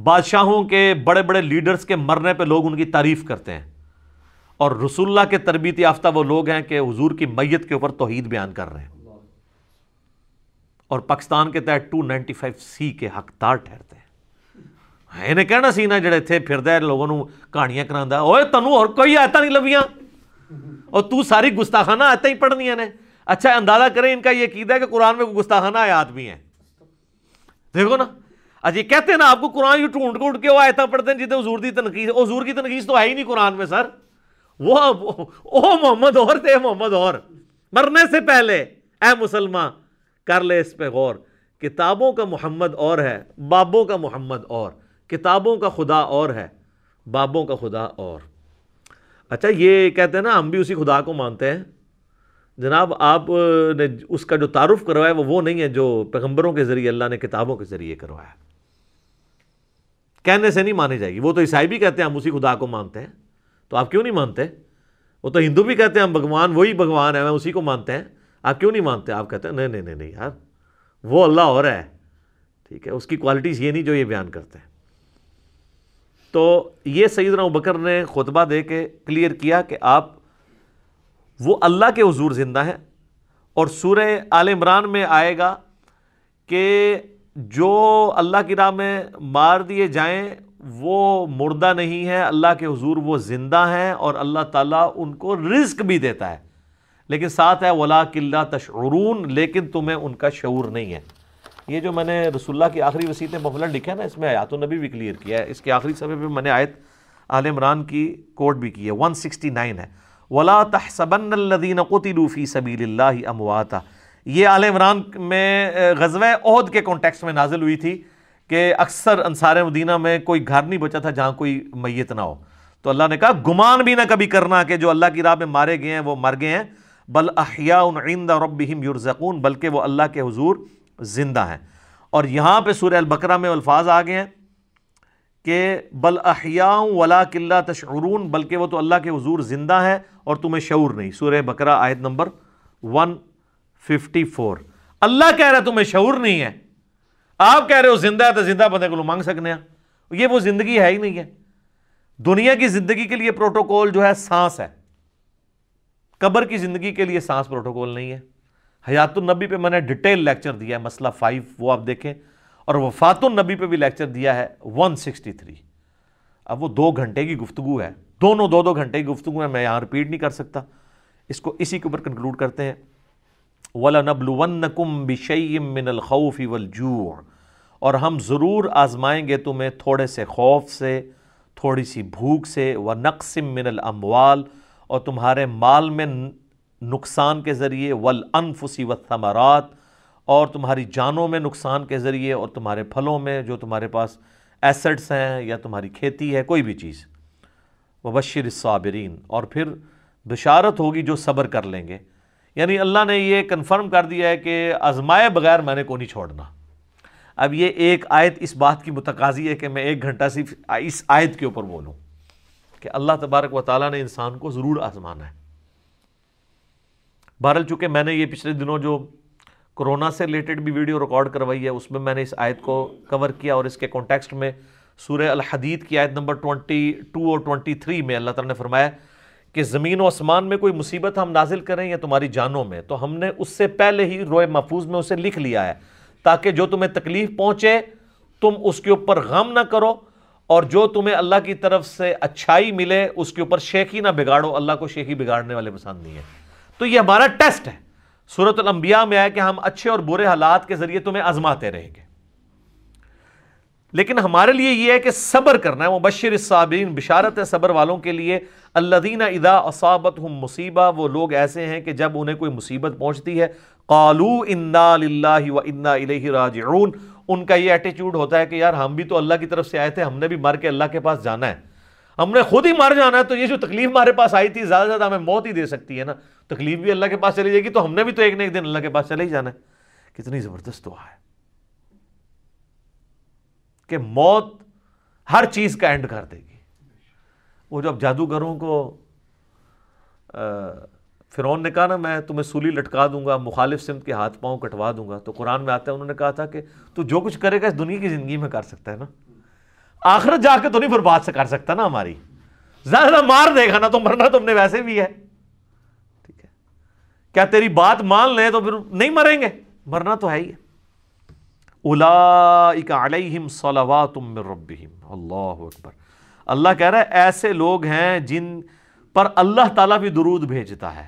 بادشاہوں کے بڑے بڑے لیڈرز کے مرنے پہ لوگ ان کی تعریف کرتے ہیں۔ اور رسول اللہ کے تربیت یافتہ وہ لوگ ہیں کہ حضور کی میت کے اوپر توحید بیان کر رہے ہیں۔ اور پاکستان کے تحت ٹو نائنٹی فائیو سی کے حقدار ٹھہرتے ہیں۔ انہیں کہنا سی نا جڑے تھے پھر دے لوگوں نے کہانیاں کرا اوے تنو اور کوئی آتا نہیں لبیاں اور تو ساری گستاخانہ آتا ہی پڑھنی نے۔ اچھا اندازہ کریں، ان کا یہ قید ہے کہ قرآن میں گستاخانہ آیات بھی ہیں۔ دیکھو نا اچھا کہتے ہیں نا، آپ کو قرآن یوں ٹونڈ ٹونڈ کے وہ آیتیں پڑھتے ہیں جتنے حضور کی تنقید، حضور کی تنقید تو ہے ہی نہیں قرآن میں، سر۔ وہ او محمد اور تھے، محمد اور۔ مرنے سے پہلے، اے مسلمان کر لے اس پہ غور۔ کتابوں کا محمد اور ہے، بابوں کا محمد اور۔ کتابوں کا خدا اور ہے، بابوں کا خدا اور۔ اچھا یہ کہتے ہیں نا، ہم بھی اسی خدا کو مانتے ہیں۔ جناب، آپ نے اس کا جو تعارف کروایا، وہ وہ نہیں ہے جو پیغمبروں کے ذریعے، اللہ نے کتابوں کے ذریعے کروایا۔ کہنے سے نہیں مانی جائے گی۔ وہ تو عیسائی بھی کہتے ہیں، ہم اسی خدا کو مانتے ہیں۔ تو آپ کیوں نہیں مانتے؟ وہ تو ہندو بھی کہتے ہیں ہم بھگوان، وہی بھگوان ہے ہم اسی کو مانتے ہیں۔ آپ کیوں نہیں مانتے؟ آپ کہتے ہیں، نہیں نہیں نہیں نہیں یار، وہ اللہ اور ہے۔ ٹھیک ہے، اس کی کوالٹیز یہ نہیں جو یہ بیان کرتے ہیں۔ تو یہ سیدنا بکر نے خطبہ دے کے کلیئر کیا کہ آپ، وہ اللہ کے حضور زندہ ہیں۔ اور سورہ آل عمران میں آئے گا کہ جو اللہ کی راہ میں مار دیے جائیں وہ مردہ نہیں ہے، اللہ کے حضور وہ زندہ ہیں اور اللہ تعالیٰ ان کو رزق بھی دیتا ہے۔ لیکن ساتھ ہے ولا قلعہ تشعرون، لیکن تمہیں ان کا شعور نہیں ہے۔ یہ جو میں نے رسول اللہ کی آخری وسیعت مفلر لکھا ہے نا، اس میں آیات النبی بھی کلیئر کیا ہے۔ اس کے آخری صفحے پہ میں نے آیت آل عمران کی کوٹ بھی کی ہے۔ 169 ہے۔ ولا تحسبن الذين قتلوا في سبيل الله امواتا یہ آل عمران میں غزوہ عہد کے کانٹیکسٹ میں نازل ہوئی تھی۔ کہ اکثر انصار مدینہ میں کوئی گھر نہیں بچا تھا جہاں کوئی میت نہ ہو۔ تو اللہ نے کہا، گمان بھی نہ کبھی کرنا کہ جو اللہ کی راہ میں مارے گئے ہیں، وہ مر گئے ہیں۔ بل احیاء عند ربهم یرزقون، بلکہ وہ اللہ کے حضور زندہ ہیں۔ اور یہاں پہ سورہ البقرہ میں الفاظ آ گئے ہیں کہ بل احیاء ولا کلّہ تشعرون، بلکہ وہ تو اللہ کے حضور زندہ ہے اور تمہیں شعور نہیں۔ سورہ بقرہ آیت نمبر 154 اللہ کہہ رہا ہے تمہیں شعور نہیں ہے۔ آپ کہہ رہے ہو زندہ ہے تو زندہ بندے کو مانگ سکنے ہیں۔ یہ وہ زندگی ہے ہی نہیں ہے۔ دنیا کی زندگی کے لیے پروٹوکول جو ہے سانس ہے۔ قبر کی زندگی کے لیے سانس پروٹوکول نہیں ہے۔ حیات النبی پہ میں نے ڈیٹیل لیکچر دیا ہے، مسئلہ فائیو وہ آپ دیکھیں۔ اور وفات النبی پہ بھی لیکچر دیا ہے ون سکسٹی تھری اب وہ دو گھنٹے کی گفتگو ہے۔ دونوں دو دو گھنٹے کی گفتگو ہے، میں یہاں رپیٹ نہیں کر سکتا۔ اس کو اسی کے اوپر کنکلوڈ کرتے ہیں۔ وَلَنَبْلُوَنَّكُمْ بِشَيِّم مِّنَ الْخَوْفِ وَالْجُوعِ۔ اور ہم ضرور آزمائیں گے تمہیں تھوڑے سے خوف سے، تھوڑی سی بھوک سے۔ وَنَقْسِم مِّنَ الْأَمْوَالِ اور تمہارے مال میں نقصان کے ذریعے۔ والانفسی والثمرات۔ اور تمہاری جانوں میں نقصان کے ذریعے۔ اور تمہارے پھلوں میں جو تمہارے پاس ایسٹس ہیں یا تمہاری کھیتی ہے، کوئی بھی چیز۔ وبشر الصابرین۔ اور پھر بشارت ہوگی جو صبر کر لیں گے۔ یعنی اللہ نے یہ کنفرم کر دیا ہے کہ آزمائے بغیر میں نے کو نہیں چھوڑنا۔ اب یہ ایک آیت اس بات کی متقاضی ہے کہ میں ایک گھنٹہ صرف اس آیت کے اوپر بولوں کہ اللہ تبارک و تعالیٰ نے انسان کو ضرور آزمانا ہے۔ بہرحال چونکہ میں نے یہ پچھلے دنوں جو کرونا سے ریلیٹڈ بھی ویڈیو ریکارڈ کروائی ہے، اس میں میں نے اس آیت کو کور کیا اور اس کے کانٹیکسٹ میں سورہ الحدید کی آیت نمبر 22 اور 23 میں اللہ تعالیٰ نے فرمایا کہ زمین و آسمان میں کوئی مصیبت ہم نازل کریں یا تمہاری جانوں میں، تو ہم نے اس سے پہلے ہی روئے محفوظ میں اسے لکھ لیا ہے تاکہ جو تمہیں تکلیف پہنچے، تم اس کے اوپر غم نہ کرو اور جو تمہیں اللہ کی طرف سے اچھائی ملے، اس کے اوپر شیخی نہ بگاڑو، اللہ کو شیخی بگاڑنے والے پسند نہیں ہے تو یہ ہمارا ٹیسٹ ہے۔ صورت الانبیاء میں آئے کہ ہم اچھے اور برے حالات کے ذریعے تمہیں آزماتے رہیں گے۔ لیکن ہمارے لیے یہ ہے کہ صبر کرنا ہے، مبشر الصابرین، بشارت ہے صبر والوں کے لیے۔ الذین اذا اصابتهم مصیبہ، وہ لوگ ایسے ہیں کہ جب انہیں کوئی مصیبت پہنچتی ہے، قالو انا للہ و انا الیہ راجعون۔ ان کا یہ ایٹیچیوڈ ہوتا ہے کہ یار، ہم بھی تو اللہ کی طرف سے آئے تھے، ہم نے بھی مر کے اللہ کے پاس جانا ہے۔ ہم نے خود ہی مر جانا ہے، تو یہ جو تکلیف ہمارے پاس آئی تھی، زیادہ سے زیادہ ہمیں موت ہی دے سکتی ہے نا۔ تکلیف بھی اللہ کے پاس چلی جائے گی، تو ہم نے بھی تو ایک نہ ایک دن اللہ کے پاس چلے ہی جانا ہے۔ کتنی زبردست دعا ہے۔ کہ موت ہر چیز کا اینڈ کر دے گی۔ وہ جب جادوگروں کو فرعون نے کہا نا، میں تمہیں سولی لٹکا دوں گا، مخالف سمت کے ہاتھ پاؤں کٹوا دوں گا، تو قرآن میں آتا ہے، انہوں نے کہا تھا کہ تو جو کچھ کرے گا اس دنیا کی زندگی میں کر سکتا ہے نا۔ آخرت جا کے تو نہیں برباد سے کر سکتا نا ہماری۔ زیادہ مار دے گا نا تو مرنا تم نے ویسے بھی ہے۔ ٹھیک ہے۔ کیا تیری بات مان لیں تو پھر نہیں مریں گے؟ مرنا تو ہے ہی ہے۔ علیہم صلوات من ربہم۔ اللہ اکبر۔ اللہ کہہ رہا ہے، ایسے لوگ ہیں جن پر اللہ تعالیٰ بھی درود بھیجتا ہے۔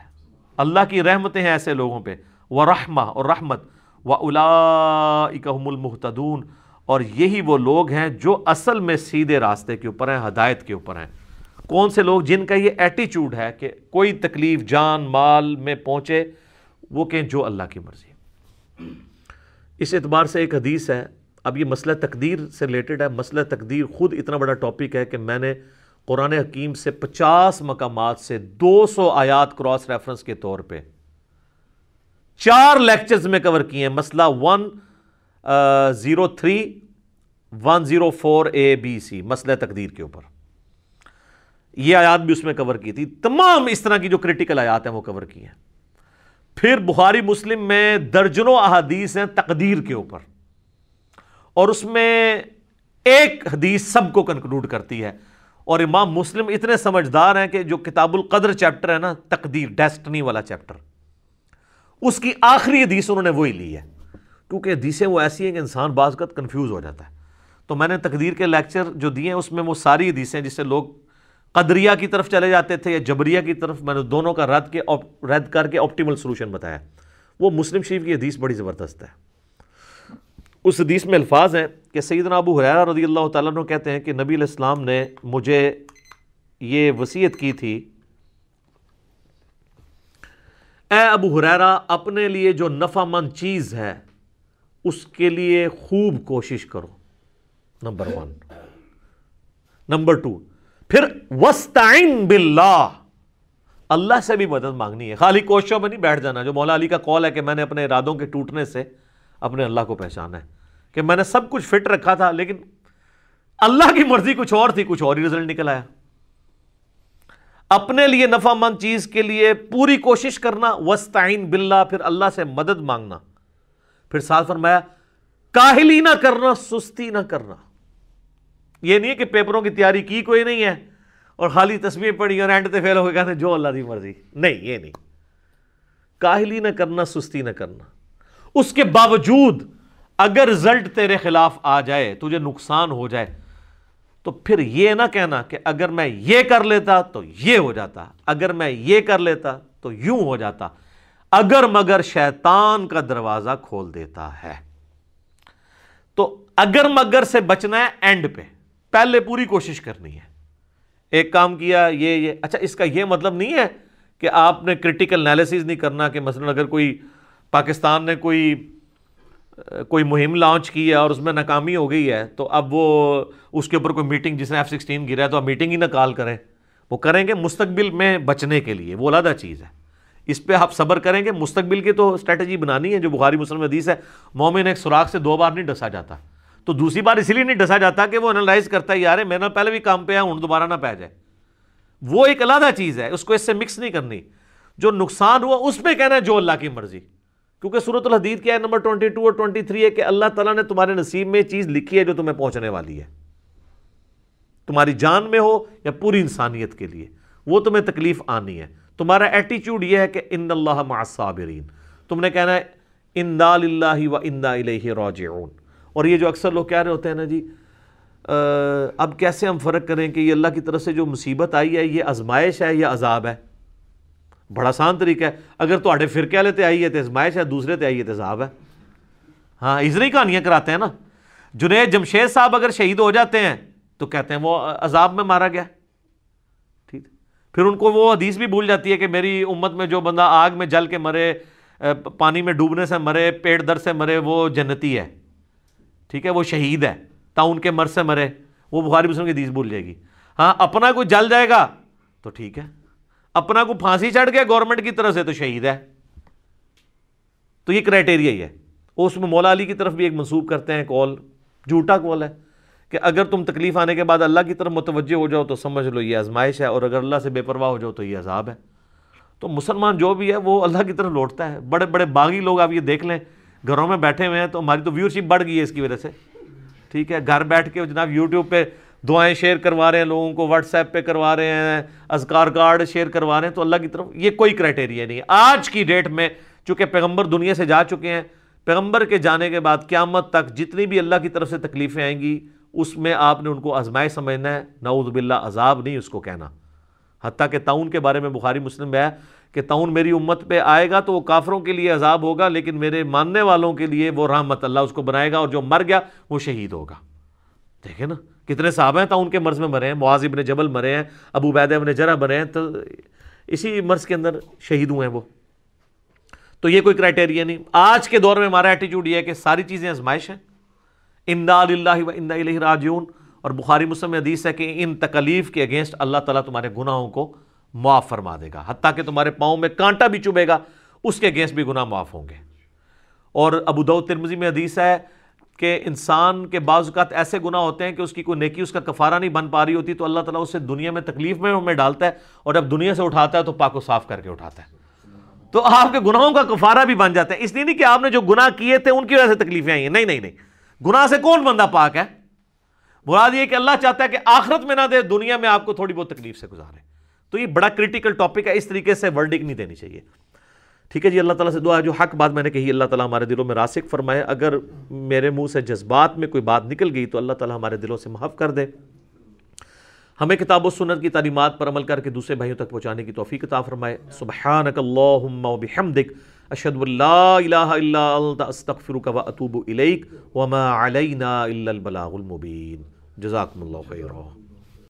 اللہ کی رحمتیں ہیں ایسے لوگوں پہ۔ وہ رحمہ اور رحمت۔ و الاکم المحتدون اور یہی وہ لوگ ہیں جو اصل میں سیدھے راستے کے اوپر ہیں، ہدایت کے اوپر ہیں۔ کون سے لوگ جن کا یہ ایٹیچیوڈ ہے کہ کوئی تکلیف، جان، مال میں پہنچے، وہ کہیں جو اللہ کی مرضی۔ اس اعتبار سے ایک حدیث ہے۔ اب یہ مسئلہ تقدیر سے ریلیٹڈ ہے۔ مسئلہ تقدیر خود اتنا بڑا ٹاپک ہے کہ میں نے قرآن حکیم سے پچاس مقامات سے دو سو آیات کراس ریفرنس کے طور پہ چار لیکچرز میں کور کیے ہیں۔ مسئلہ one zero three one zero four A B C مسئلہ تقدیر کے اوپر۔ یہ آیات بھی اس میں کور کی تھی۔ تمام اس طرح کی جو کریٹیکل آیات ہیں وہ کور کی ہیں۔ پھر بخاری مسلم میں درجنوں احادیث ہیں تقدیر کے اوپر اور اس میں ایک حدیث سب کو کنکلوڈ کرتی ہے اور امام مسلم اتنے سمجھدار ہیں کہ جو کتاب القدر چیپٹر ہے نا، تقدیر، ڈیسٹنی والا چیپٹر، اس کی آخری حدیث انہوں نے وہی لی ہے۔ کیونکہ حدیثیں وہ ایسی ہیں کہ انسان بعض کا کنفیوز ہو جاتا ہے۔ تو میں نے تقدیر کے لیکچر جو دیے ہیں، اس میں وہ ساری حدیثیں جس سے لوگ قدریہ کی طرف چلے جاتے تھے یا جبریہ کی طرف، میں نے دونوں کا رد کے رد کر کے آپٹیمل سلوشن بتایا۔ وہ مسلم شریف کی حدیث بڑی زبردست ہے۔ اس حدیث میں الفاظ ہیں کہ سیدنا ابو حریرہ رضی اللہ تعالیٰ عنہ کہتے ہیں کہ نبی علیہ السلام نے مجھے یہ وصیت کی تھی، اے ابو حریرہ اپنے لیے جو نفع مند چیز ہے، اس کے لیے خوب کوشش کرو۔ نمبر ون نمبر ٹو پھر وسطین باللہ اللہ سے بھی مدد مانگنی ہے۔ خالی کوششوں میں نہیں بیٹھ جانا۔ جو مولا علی کا کال ہے کہ میں نے اپنے ارادوں کے ٹوٹنے سے اپنے اللہ کو پہچانا ہے، کہ میں نے سب کچھ فٹ رکھا تھا، لیکن اللہ کی مرضی کچھ اور تھی، کچھ اور ہی رزلٹ نکل آیا۔ اپنے لیے نفع مند چیز کے لیے پوری کوشش کرنا وسطین باللہ پھر اللہ سے مدد مانگنا۔ پھر ساتھ فرمایا، کاہلی نہ کرنا، سستی نہ کرنا۔ یہ نہیں ہے کہ پیپروں کی تیاری کی کوئی نہیں ہے اور خالی تصویر پڑھی اور اینڈ تے فیل ہو کہتے جو اللہ دی مرضی۔ نہیں، یہ نہیں۔ کاہلی نہ کرنا، سستی نہ کرنا۔ اس کے باوجود اگر رزلٹ تیرے خلاف آ جائے، تجھے نقصان ہو جائے، تو پھر یہ نہ کہنا کہ اگر میں یہ کر لیتا تو یہ ہو جاتا، اگر میں یہ کر لیتا تو یوں ہو جاتا۔ اگر مگر شیطان کا دروازہ کھول دیتا ہے۔ تو اگر مگر سے بچنا ہے اینڈ پہ۔ پہلے پوری کوشش کرنی ہے۔ ایک کام کیا، یہ یہ اچھا اس کا یہ مطلب نہیں ہے کہ آپ نے کرٹیکل انالیسز نہیں کرنا کہ مثلا اگر کوئی پاکستان نے کوئی کوئی مہم لانچ کی ہے اور اس میں ناکامی ہو گئی ہے، تو اب وہ اس کے اوپر کوئی میٹنگ جس نے ایف سکسٹین گرا ہے تو آپ میٹنگ ہی نہ کال کریں۔ وہ کریں گے مستقبل میں بچنے کے لیے، وہ علیحدہ چیز ہے۔ اس پہ آپ صبر کریں گے، مستقبل کی تو اسٹریٹجی بنانی ہے، جو بخاری مسلم حدیث ہے، مومن ایک سوراخ سے دو بار نہیں ڈسا جاتا۔ تو دوسری بار اسی لیے نہیں ڈسا جاتا کہ وہ انالائز کرتا ہے، یار میرا پہلے بھی کام پہ ہے ہوں دوبارہ نہ پہ جائے۔ وہ ایک علیحدہ چیز ہے، اس کو اس سے مکس نہیں کرنی۔ جو نقصان ہوا، اس پہ کہنا ہے جو اللہ کی مرضی۔ کیونکہ صورت الحدید کیا ہے نمبر 22 اور 23 ہے کہ اللہ تعالیٰ نے تمہارے نصیب میں چیز لکھی ہے جو تمہیں پہنچنے والی ہے۔ تمہاری جان میں ہو یا پوری انسانیت کے لیے۔ وہ تمہیں تکلیف آنی ہے۔ تمہارا ایٹیچیوڈ یہ ہے کہ ان اللہ مع الصابرین۔ تم نے کہنا ہے ان اللہ و اندا الیہ راجعون اور یہ جو اکثر لوگ کہہ رہے ہوتے ہیں نا جی اب کیسے ہم فرق کریں کہ یہ اللہ کی طرف سے جو مصیبت آئی ہے، یہ ازمائش ہے یا عذاب ہے؟ بڑا آسان طریقہ ہے۔ اگر تو فرقے والے تے آئی ہے تو ازمائش ہے، دوسرے تے آئی ہے تو عذاب ہے۔ ہاں ازری کہانیاں کراتے ہیں نا۔ جنید جمشید صاحب اگر شہید ہو جاتے ہیں تو کہتے ہیں وہ عذاب میں مارا گیا۔ ٹھیک۔ پھر ان کو وہ حدیث بھی بھول جاتی ہے کہ میری امت میں جو بندہ آگ میں جل کے مرے پانی میں ڈوبنے سے مرے، پیٹ در سے مرے، وہ جنتی ہے۔ ٹھیک ہے، وہ شہید ہے تا ان کے مر سے مرے، وہ بخاری مسلم کی حدیث بھول جائے گی۔ ہاں اپنا کوئی جل جائے گا تو ٹھیک ہے۔ اپنا کو پھانسی چڑھ گیا گورنمنٹ کی طرف سے تو شہید ہے۔ تو یہ کرائٹیریا ہی ہے۔ اس میں مولا علی کی طرف بھی ایک منسوب کرتے ہیں کال جھوٹا کال ہے کہ اگر تم تکلیف آنے کے بعد اللہ کی طرف متوجہ ہو جاؤ تو سمجھ لو یہ آزمائش ہے، اور اگر اللہ سے بے پرواہ ہو جاؤ تو یہ عذاب ہے۔ تو مسلمان جو بھی ہے، وہ اللہ کی طرف لوٹتا ہے۔ بڑے بڑے باغی لوگ آپ یہ دیکھ لیں۔ گھروں میں بیٹھے ہوئے ہیں تو ہماری تو ویورشپ بڑھ گئی ہے اس کی وجہ سے۔ ٹھیک ہے، گھر بیٹھ کے جناب یوٹیوب پہ دعائیں شیئر کروا رہے ہیں، لوگوں کو واٹس ایپ پہ کروا رہے ہیں، اذکار کارڈ شیئر کروا رہے ہیں، تو اللہ کی طرف یہ کوئی کرائٹیریا نہیں ہے۔ آج کی ڈیٹ میں چونکہ پیغمبر دنیا سے جا چکے ہیں، پیغمبر کے جانے کے بعد قیامت تک جتنی بھی اللہ کی طرف سے تکلیفیں آئیں گی، اس میں آپ نے ان کو آزمائے سمجھنا ہے۔ نعوذ باللہ، عذاب نہیں اس کو کہنا۔ حتیٰ کہ تعاون کے بارے میں بخاری مسلم ہے۔ کہ تعاون میری امت پہ آئے گا تو وہ کافروں کے لیے عذاب ہوگا، لیکن میرے ماننے والوں کے لیے وہ رحمت اللہ اس کو بنائے گا اور جو مر گیا وہ شہید ہوگا۔ دیکھیں نا، کتنے صحابہ ہیں تعاون کے مرض میں مرے ہیں، معاذ ابن جبل مرے ہیں، ابو بید ابن جرا مرے ہیں، تو اسی مرض کے اندر شہید ہوئے ہیں وہ۔ تو یہ کوئی کرائٹیریا نہیں۔ آج کے دور میں ہمارا ایٹیچیوڈ یہ ہے کہ ساری چیزیں آزمائش ہیں۔ اندا اللہ و اندا الہ راجعون۔ اور بخاری مسلم حدیث ہے کہ ان تکلیف کے اگینسٹ اللہ تعالیٰ تمہارے گناہوں کو معاف فرما دے گا۔ حتیٰ کہ تمہارے پاؤں میں کانٹا بھی چبھے گا، اس کے اگینسٹ بھی گناہ معاف ہوں گے۔ اور ابو ترمزی میں حدیث ہے کہ انسان کے بعض اوقات ایسے گناہ ہوتے ہیں کہ اس کی کوئی نیکی، اس کا کفارہ نہیں بن پا رہی ہوتی، تو اللہ تعالیٰ اسے دنیا میں تکلیف میں ہمیں ڈالتا ہے اور جب دنیا سے اٹھاتا ہے تو پاک و صاف کر کے اٹھاتا ہے۔ تو آپ کے گناہوں کا کفارہ بھی بن جاتا ہے۔ اس لیے نہیں کہ آپ نے جو گناہ کیے تھے ان کی وجہ سے تکلیفیں آئی ہیں نہیں نہیں نہیں۔ گناہ سے کون بندہ پاک ہے؟ مراد یہ کہ اللہ چاہتا ہے کہ آخرت میں نہ دے، دنیا میں آپ کو تھوڑی بہت تکلیف سے گزارے۔ تو یہ بڑا کرٹیکل ٹاپک ہے، اس طریقے سے ورڈک نہیں دینی چاہیے۔ ٹھیک ہے جی اللہ تعالیٰ سے دعا ہے، جو حق بات میں نے کہی، اللہ تعالیٰ ہمارے دلوں میں راسک فرمائے۔ اگر میرے منہ سے جذبات میں کوئی بات نکل گئی تو اللہ تعالیٰ ہمارے دلوں سے محف کر دے۔ ہمیں کتاب و سنت کی تعلیمات پر عمل کر کے دوسرے بھائیوں تک پہنچانے کی توفیق عطا فرمائے۔ سبحانک اللہم و بحمدک، اشہد اللہ الہ الا انت، استغفرک و اتوب الیک۔ وما علینا الا البلاغ المبین۔ جزاکم اللہ خیرہ